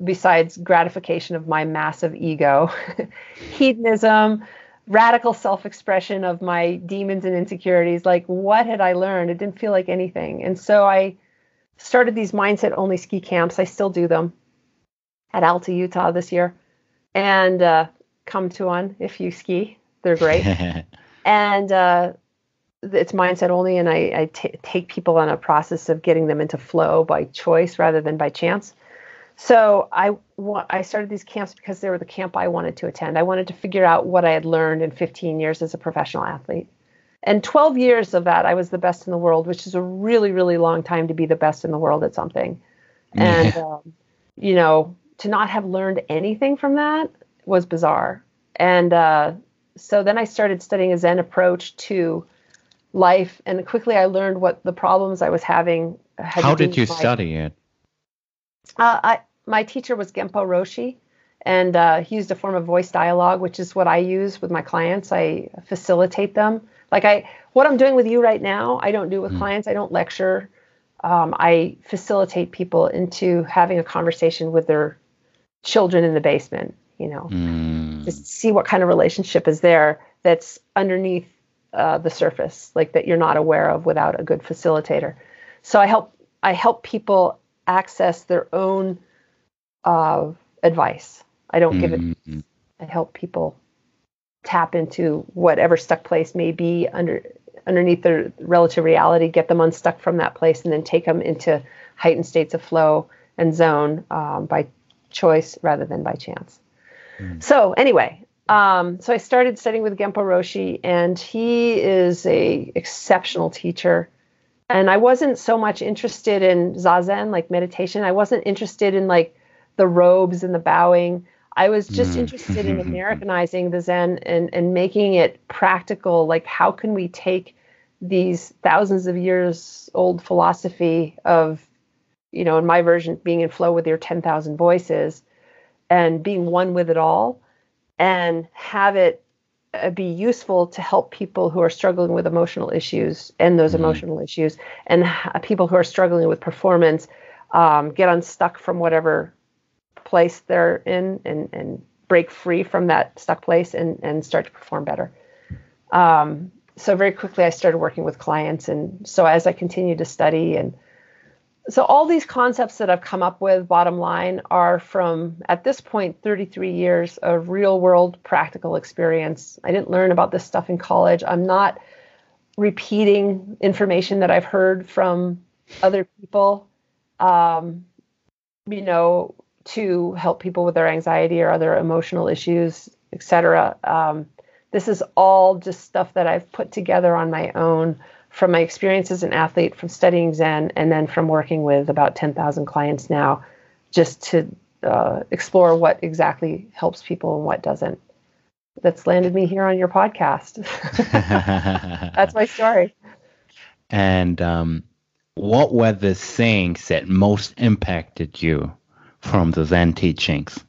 besides gratification of my massive ego, hedonism, radical self-expression of my demons and insecurities. Like, what had I learned? It didn't feel like anything, and so I started these mindset-only ski camps. I still do them at Alta, Utah this year and uh, come to one if you ski. They're great. and uh, it's mindset only, and I, I t- take people on a process of getting them into flow by choice rather than by chance. So I I started these camps because they were the camp I wanted to attend. I wanted to figure out what I had learned in 15 years as a professional athlete. And 12 years of that, I was the best in the world, which is a really, really long time to be the best in the world at something. And, um, you know, to not have learned anything from that was bizarre. And uh, so then I started studying a Zen approach to life. And quickly I learned what the problems I was having. Had. How did you study it? Uh, I, my teacher was Genpo Roshi, and uh, he used a form of voice dialogue, which is what I use with my clients. I facilitate them. Like I, what I'm doing with you right now, I don't do with mm. clients. I don't lecture. Um, I facilitate people into having a conversation with their children in the basement. You know, mm. just see what kind of relationship is there that's underneath uh, the surface, like that you're not aware of without a good facilitator. So I help I help people access their own uh, advice. I don't give mm-hmm. it. I help people tap into whatever stuck place may be under underneath their relative reality, get them unstuck from that place, and then take them into heightened states of flow and zone um, by choice rather than by chance. Mm. So anyway, um, so I started studying with Genpo Roshi, and he is a exceptional teacher and I wasn't so much interested in zazen, like meditation. I wasn't interested in like the robes and the bowing. I was just mm. interested in Americanizing the Zen and, and making it practical. Like, how can we take these thousands of years old philosophy of, you know, in my version, being in flow with your 10,000 voices and being one with it all and have it uh, be useful to help people who are struggling with emotional issues and those mm-hmm. emotional issues and people who are struggling with performance um, get unstuck from whatever place they're in and, and break free from that stuck place and, and start to perform better um, so very quickly i started working with clients and so as i continued to study and so all these concepts that I've come up with, bottom line, are from at this point 33 years of real world practical experience. I didn't learn about this stuff in college. I'm not repeating information that I've heard from other people, um, you know, to help people with their anxiety or other emotional issues, etc. Um, this is all just stuff that I've put together on my own from my experience as an athlete, from studying Zen, and then from working with about 10,000 clients now, just to uh, explore what exactly helps people and what doesn't. That's landed me here on your podcast. That's my story. And um, what were the sayings that most impacted you from the Zen teachings?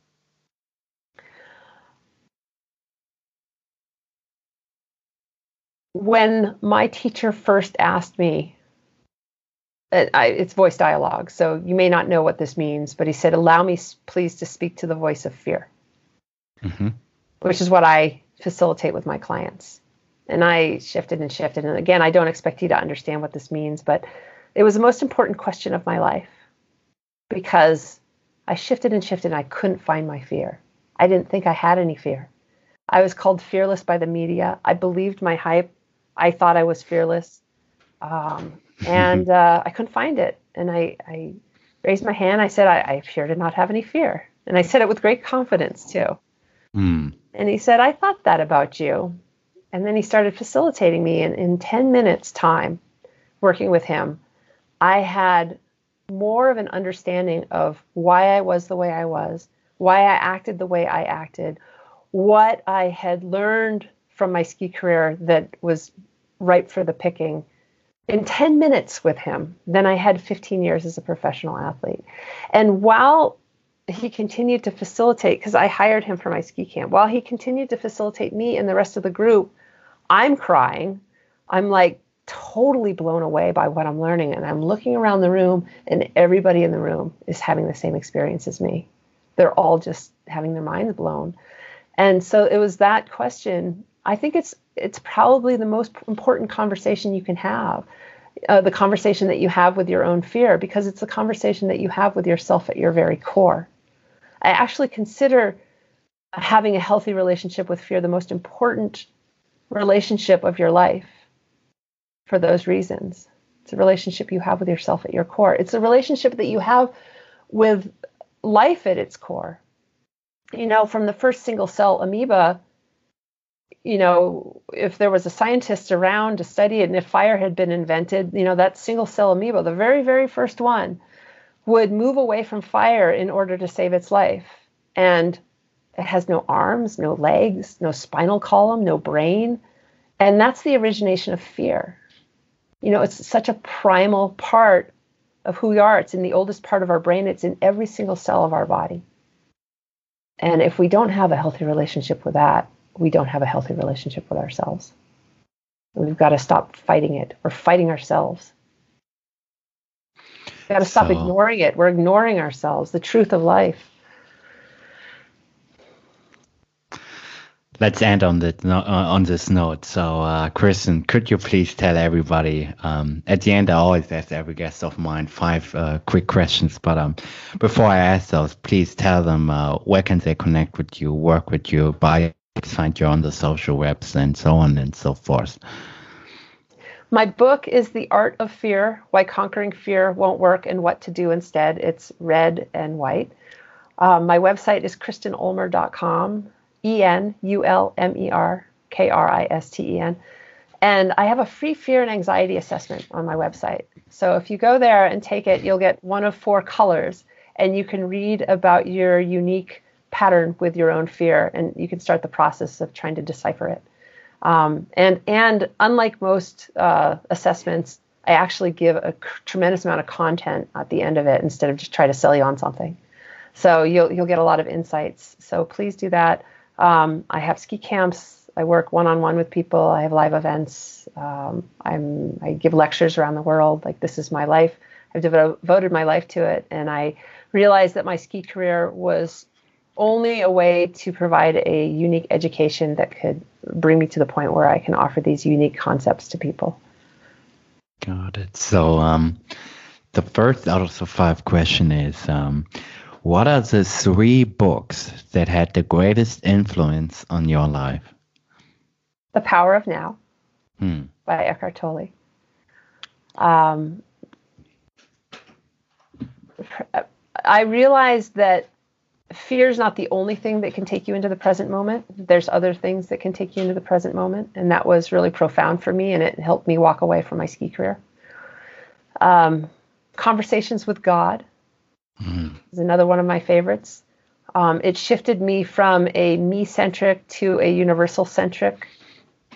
when my teacher first asked me, uh, it's voice dialogue, so you may not know what this means, but he said, Allow me, please, to speak to the voice of fear, mm-hmm. which is what I facilitate with my clients. And I shifted and shifted. And again, I don't expect you to understand what this means, but it was the most important question of my life because I shifted and shifted and I couldn't find my fear. I didn't think I had any fear. I was called fearless by the media. I believed my hype. I thought I was fearless, um, and uh, I couldn't find it. And I, I raised my hand. I said, I, I, appear to not have any fear. And I said it with great confidence, too. Mm. And he said, I thought that about you. And then he started facilitating me. And in 10 minutes' time, working with him, I had more of an understanding of why I was the way I was, why I acted the way I acted, what I had learned from my ski career that was ripe for the picking in 10 minutes with him than I had 15 years as a professional athlete. And while he continued to facilitate, because I hired him for my ski camp, while he continued to facilitate me and the rest of the group, I'm crying. I'm like totally blown away by what I'm learning. And I'm looking around the room, and everybody in the room is having the same experience as me. They're all just having their minds blown. And so it was that question I think it's it's probably the most important conversation you can have. Uh, the conversation that you have with your own fear, because it's the conversation that you have with yourself at your very core. I actually consider having a healthy relationship with fear the most important relationship of your life for those reasons. It's a relationship you have with yourself at your core. It's a relationship that you have with life at its core. You know, from the first single cell amoeba, you know, if there was a scientist around to study it and if fire had been invented, you know, that single cell amoeba, the very, very first one, would move away from fire in order to save its life. And it has no arms, no legs, no spinal column, no brain. And that's the origination of fear. You know, it's such a primal part of who we are. It's in the oldest part of our brain, it's in every single cell of our body. And if we don't have a healthy relationship with that, we don't have a healthy relationship with ourselves. We've got to stop fighting it. We're fighting ourselves. We've got to stop so, ignoring it. We're ignoring ourselves, the truth of life. Let's end on the on this note. So, uh, Kristen, could you please tell everybody? Um, at the end, I always ask every guest of mine five uh, quick questions. But um, before I ask those, please tell them uh, where can they connect with you, work with you, buy, find you on the social webs, and so on and so forth. My book is The Art of Fear Why Conquering Fear Won't Work and What to Do Instead. It's red and white. Um, my website is kristenulmer.com. E N U L M E R K R I S T E N. And I have a free fear and anxiety assessment on my website. So if you go there and take it, you'll get one of four colors and you can read about your unique pattern with your own fear and you can start the process of trying to decipher it. Um, and and unlike most uh, assessments, I actually give a tremendous amount of content at the end of it instead of just try to sell you on something. So you'll you'll get a lot of insights. So please do that. Um, I have ski camps. I work one on one with people. I have live events. Um, I'm I give lectures around the world. Like this is my life. I've devoted my life to it, and I realized that my ski career was only a way to provide a unique education that could bring me to the point where I can offer these unique concepts to people. Got it. So, um, the first out of the five question is, um, what are the three books that had the greatest influence on your life? The Power of Now hmm. by Eckhart Tolle. Um, I realized that fear is not the only thing that can take you into the present moment. There's other things that can take you into the present moment. And that was really profound for me, and it helped me walk away from my ski career. Um, conversations with God mm. is another one of my favorites. Um, it shifted me from a me centric to a universal centric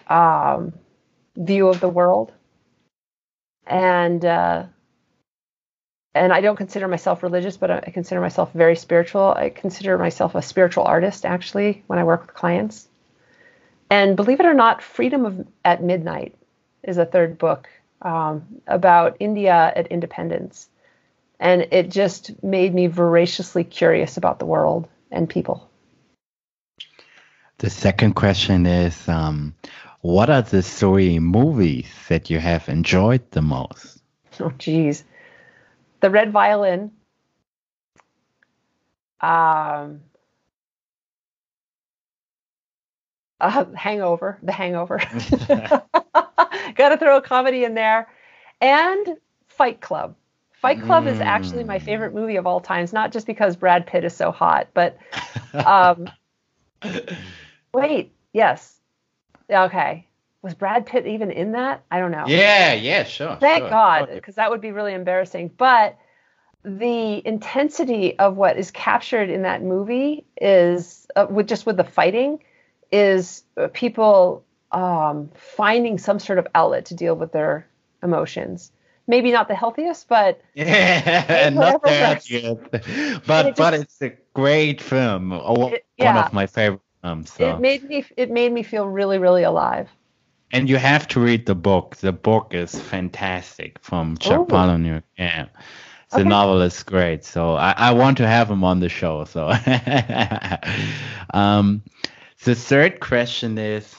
um, view of the world. And uh, and I don't consider myself religious, but I consider myself very spiritual. I consider myself a spiritual artist, actually, when I work with clients. And believe it or not, Freedom of, at Midnight is a third book um, about India at independence and it just made me voraciously curious about the world and people. The second question is um, What are the three movies that you have enjoyed the most? Oh, geez. The Red Violin. Um, uh, hangover, The Hangover. Got to throw a comedy in there. And Fight Club. Fight Club mm. is actually my favorite movie of all times, not just because Brad Pitt is so hot, but um, wait, yes, okay. Was Brad Pitt even in that? I don't know. Yeah, yeah, sure. Thank sure. God, because that would be really embarrassing. But the intensity of what is captured in that movie is uh, with just with the fighting is uh, people um, finding some sort of outlet to deal with their emotions maybe not the healthiest, but yeah, not that good. But it but it's a great film. It, yeah. One of my favorite films. So. It made me it made me feel really really alive. And you have to read the book. The book is fantastic from Chuck Palahniuk. Yeah. The okay. novel is great, so I, I want to have him on the show. So, um, the third question is,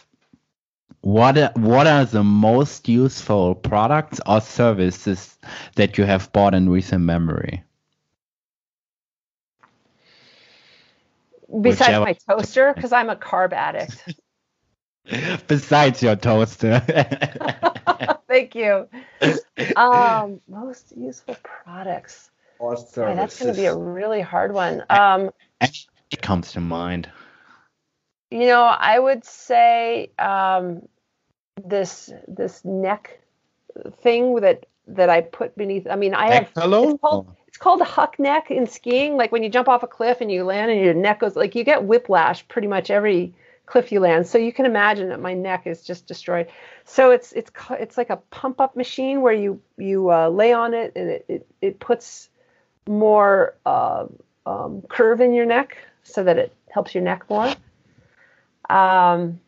what are, what are the most useful products or services that you have bought in recent memory? Besides Whichever. my toaster, because I'm a carb addict. Besides your toaster. thank you. Um, most useful products. Or Boy, that's going to be a really hard one. Um, it comes to mind. You know, I would say um, this this neck thing that that I put beneath. I mean, I Neck have pillow? It's called, it's called a huck neck in skiing. Like when you jump off a cliff and you land and your neck goes like you get whiplash pretty much every cliff you land. So you can imagine that my neck is just destroyed. So it's it's it's like a pump up machine where you you uh, lay on it and it it, it puts more uh, um, curve in your neck so that it helps your neck more. Um,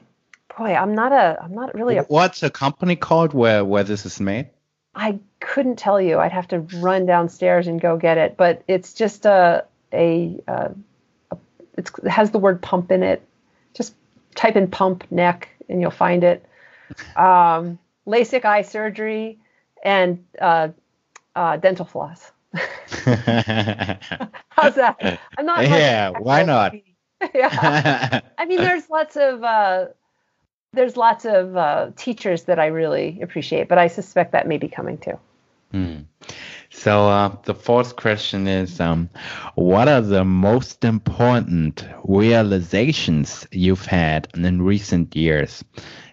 boy, I'm not a I'm not really a What's a company called where where this is made? I couldn't tell you. I'd have to run downstairs and go get it. But it's just a a, a, a it's, it has the word pump in it. Just type in pump neck and you'll find it. Um, LASIK eye surgery and uh, uh, dental floss. How's that? I'm not. Yeah, why not? yeah. I mean, there's lots of uh, there's lots of uh, teachers that I really appreciate, but I suspect that may be coming too. Hmm. So uh, the fourth question is, um, what are the most important realizations you've had in recent years?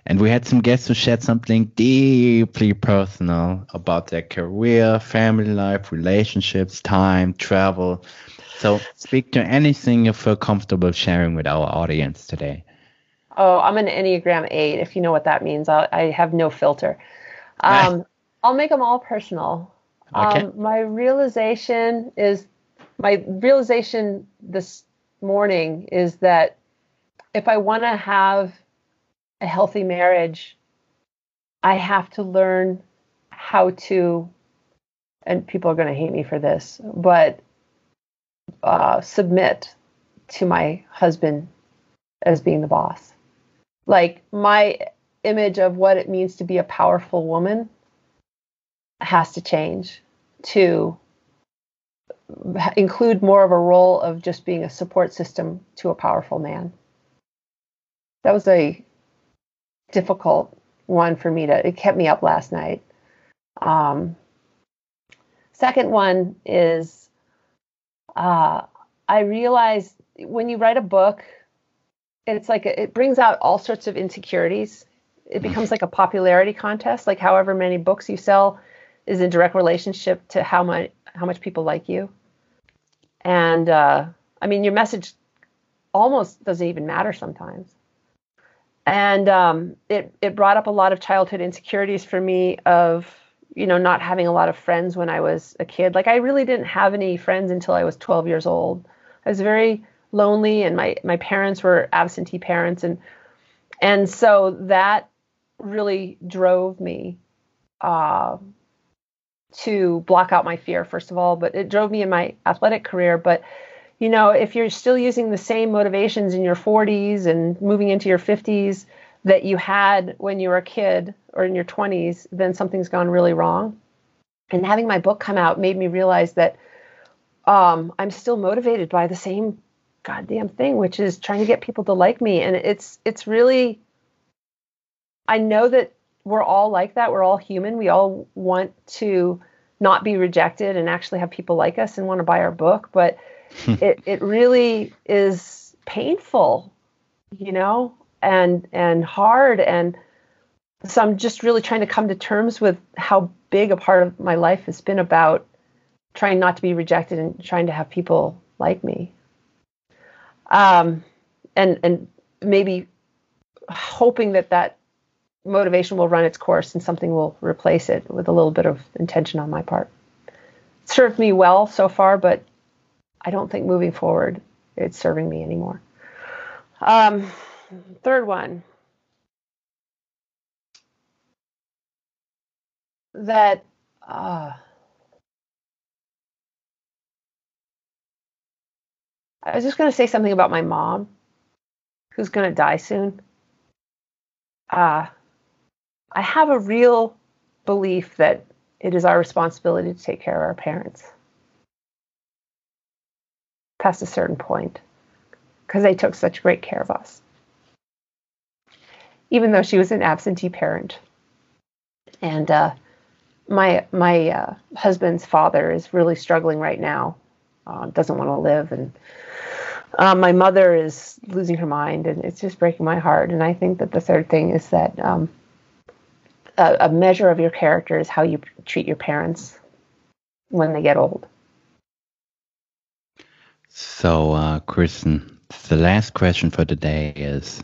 And we had some guests who shared something deeply personal about their career, family life, relationships, time, travel. So speak to anything you feel comfortable sharing with our audience today. Oh, I'm an Enneagram 8, if you know what that means. I, I have no filter. Um, I'll make them all personal. Okay. Um, my realization is my realization this morning is that if I want to have a healthy marriage, I have to learn how to, and people are going to hate me for this, but uh, submit to my husband as being the boss. Like my image of what it means to be a powerful woman has to change to include more of a role of just being a support system to a powerful man. That was a difficult one for me to, it kept me up last night. Um, second one is uh, I realized when you write a book, it's like it brings out all sorts of insecurities. It becomes like a popularity contest. Like however many books you sell is in direct relationship to how much how much people like you. And uh, I mean, your message almost doesn't even matter sometimes. And um, it it brought up a lot of childhood insecurities for me of you know not having a lot of friends when I was a kid. Like I really didn't have any friends until I was 12 years old. I was very lonely and my my parents were absentee parents and and so that really drove me uh, to block out my fear first of all but it drove me in my athletic career but you know if you're still using the same motivations in your 40s and moving into your 50s that you had when you were a kid or in your 20s then something's gone really wrong and having my book come out made me realize that um, i'm still motivated by the same goddamn thing, which is trying to get people to like me. And it's it's really I know that we're all like that. We're all human. We all want to not be rejected and actually have people like us and want to buy our book, but it it really is painful, you know, and and hard and so I'm just really trying to come to terms with how big a part of my life has been about trying not to be rejected and trying to have people like me um, and and maybe hoping that that motivation will run its course and something will replace it with a little bit of intention on my part. It served me well so far, but I don't think moving forward it's serving me anymore. Um, third one that uh, I was just going to say something about my mom, who's going to die soon. Uh, I have a real belief that it is our responsibility to take care of our parents past a certain point because they took such great care of us. Even though she was an absentee parent. And uh, my my uh, husband's father is really struggling right now. Uh, doesn't want to live, and uh, my mother is losing her mind, and it's just breaking my heart. And I think that the third thing is that um, a, a measure of your character is how you treat your parents when they get old. So, uh, Kristen, the last question for today is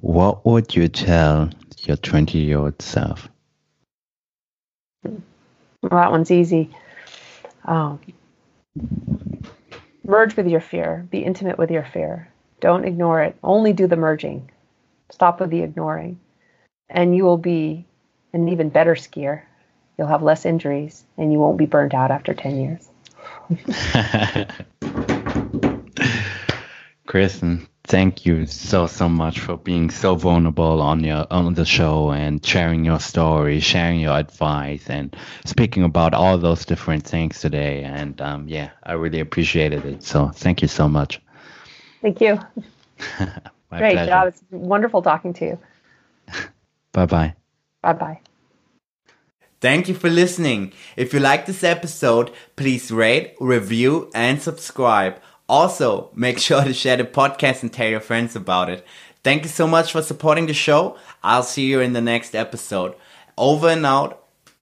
what would you tell your 20 year old self? Well, that one's easy. Um, merge with your fear, be intimate with your fear. Don't ignore it. Only do the merging. Stop with the ignoring. And you will be an even better skier. You'll have less injuries and you won't be burnt out after 10 years. Kristen, thank you so so much for being so vulnerable on your on the show and sharing your story, sharing your advice, and speaking about all those different things today. And um, yeah, I really appreciated it. So thank you so much. Thank you. Great pleasure. job. It's wonderful talking to you. bye bye. Bye bye. Thank you for listening. If you like this episode, please rate, review, and subscribe. Also, make sure to share the podcast and tell your friends about it. Thank you so much for supporting the show. I'll see you in the next episode. Over and out.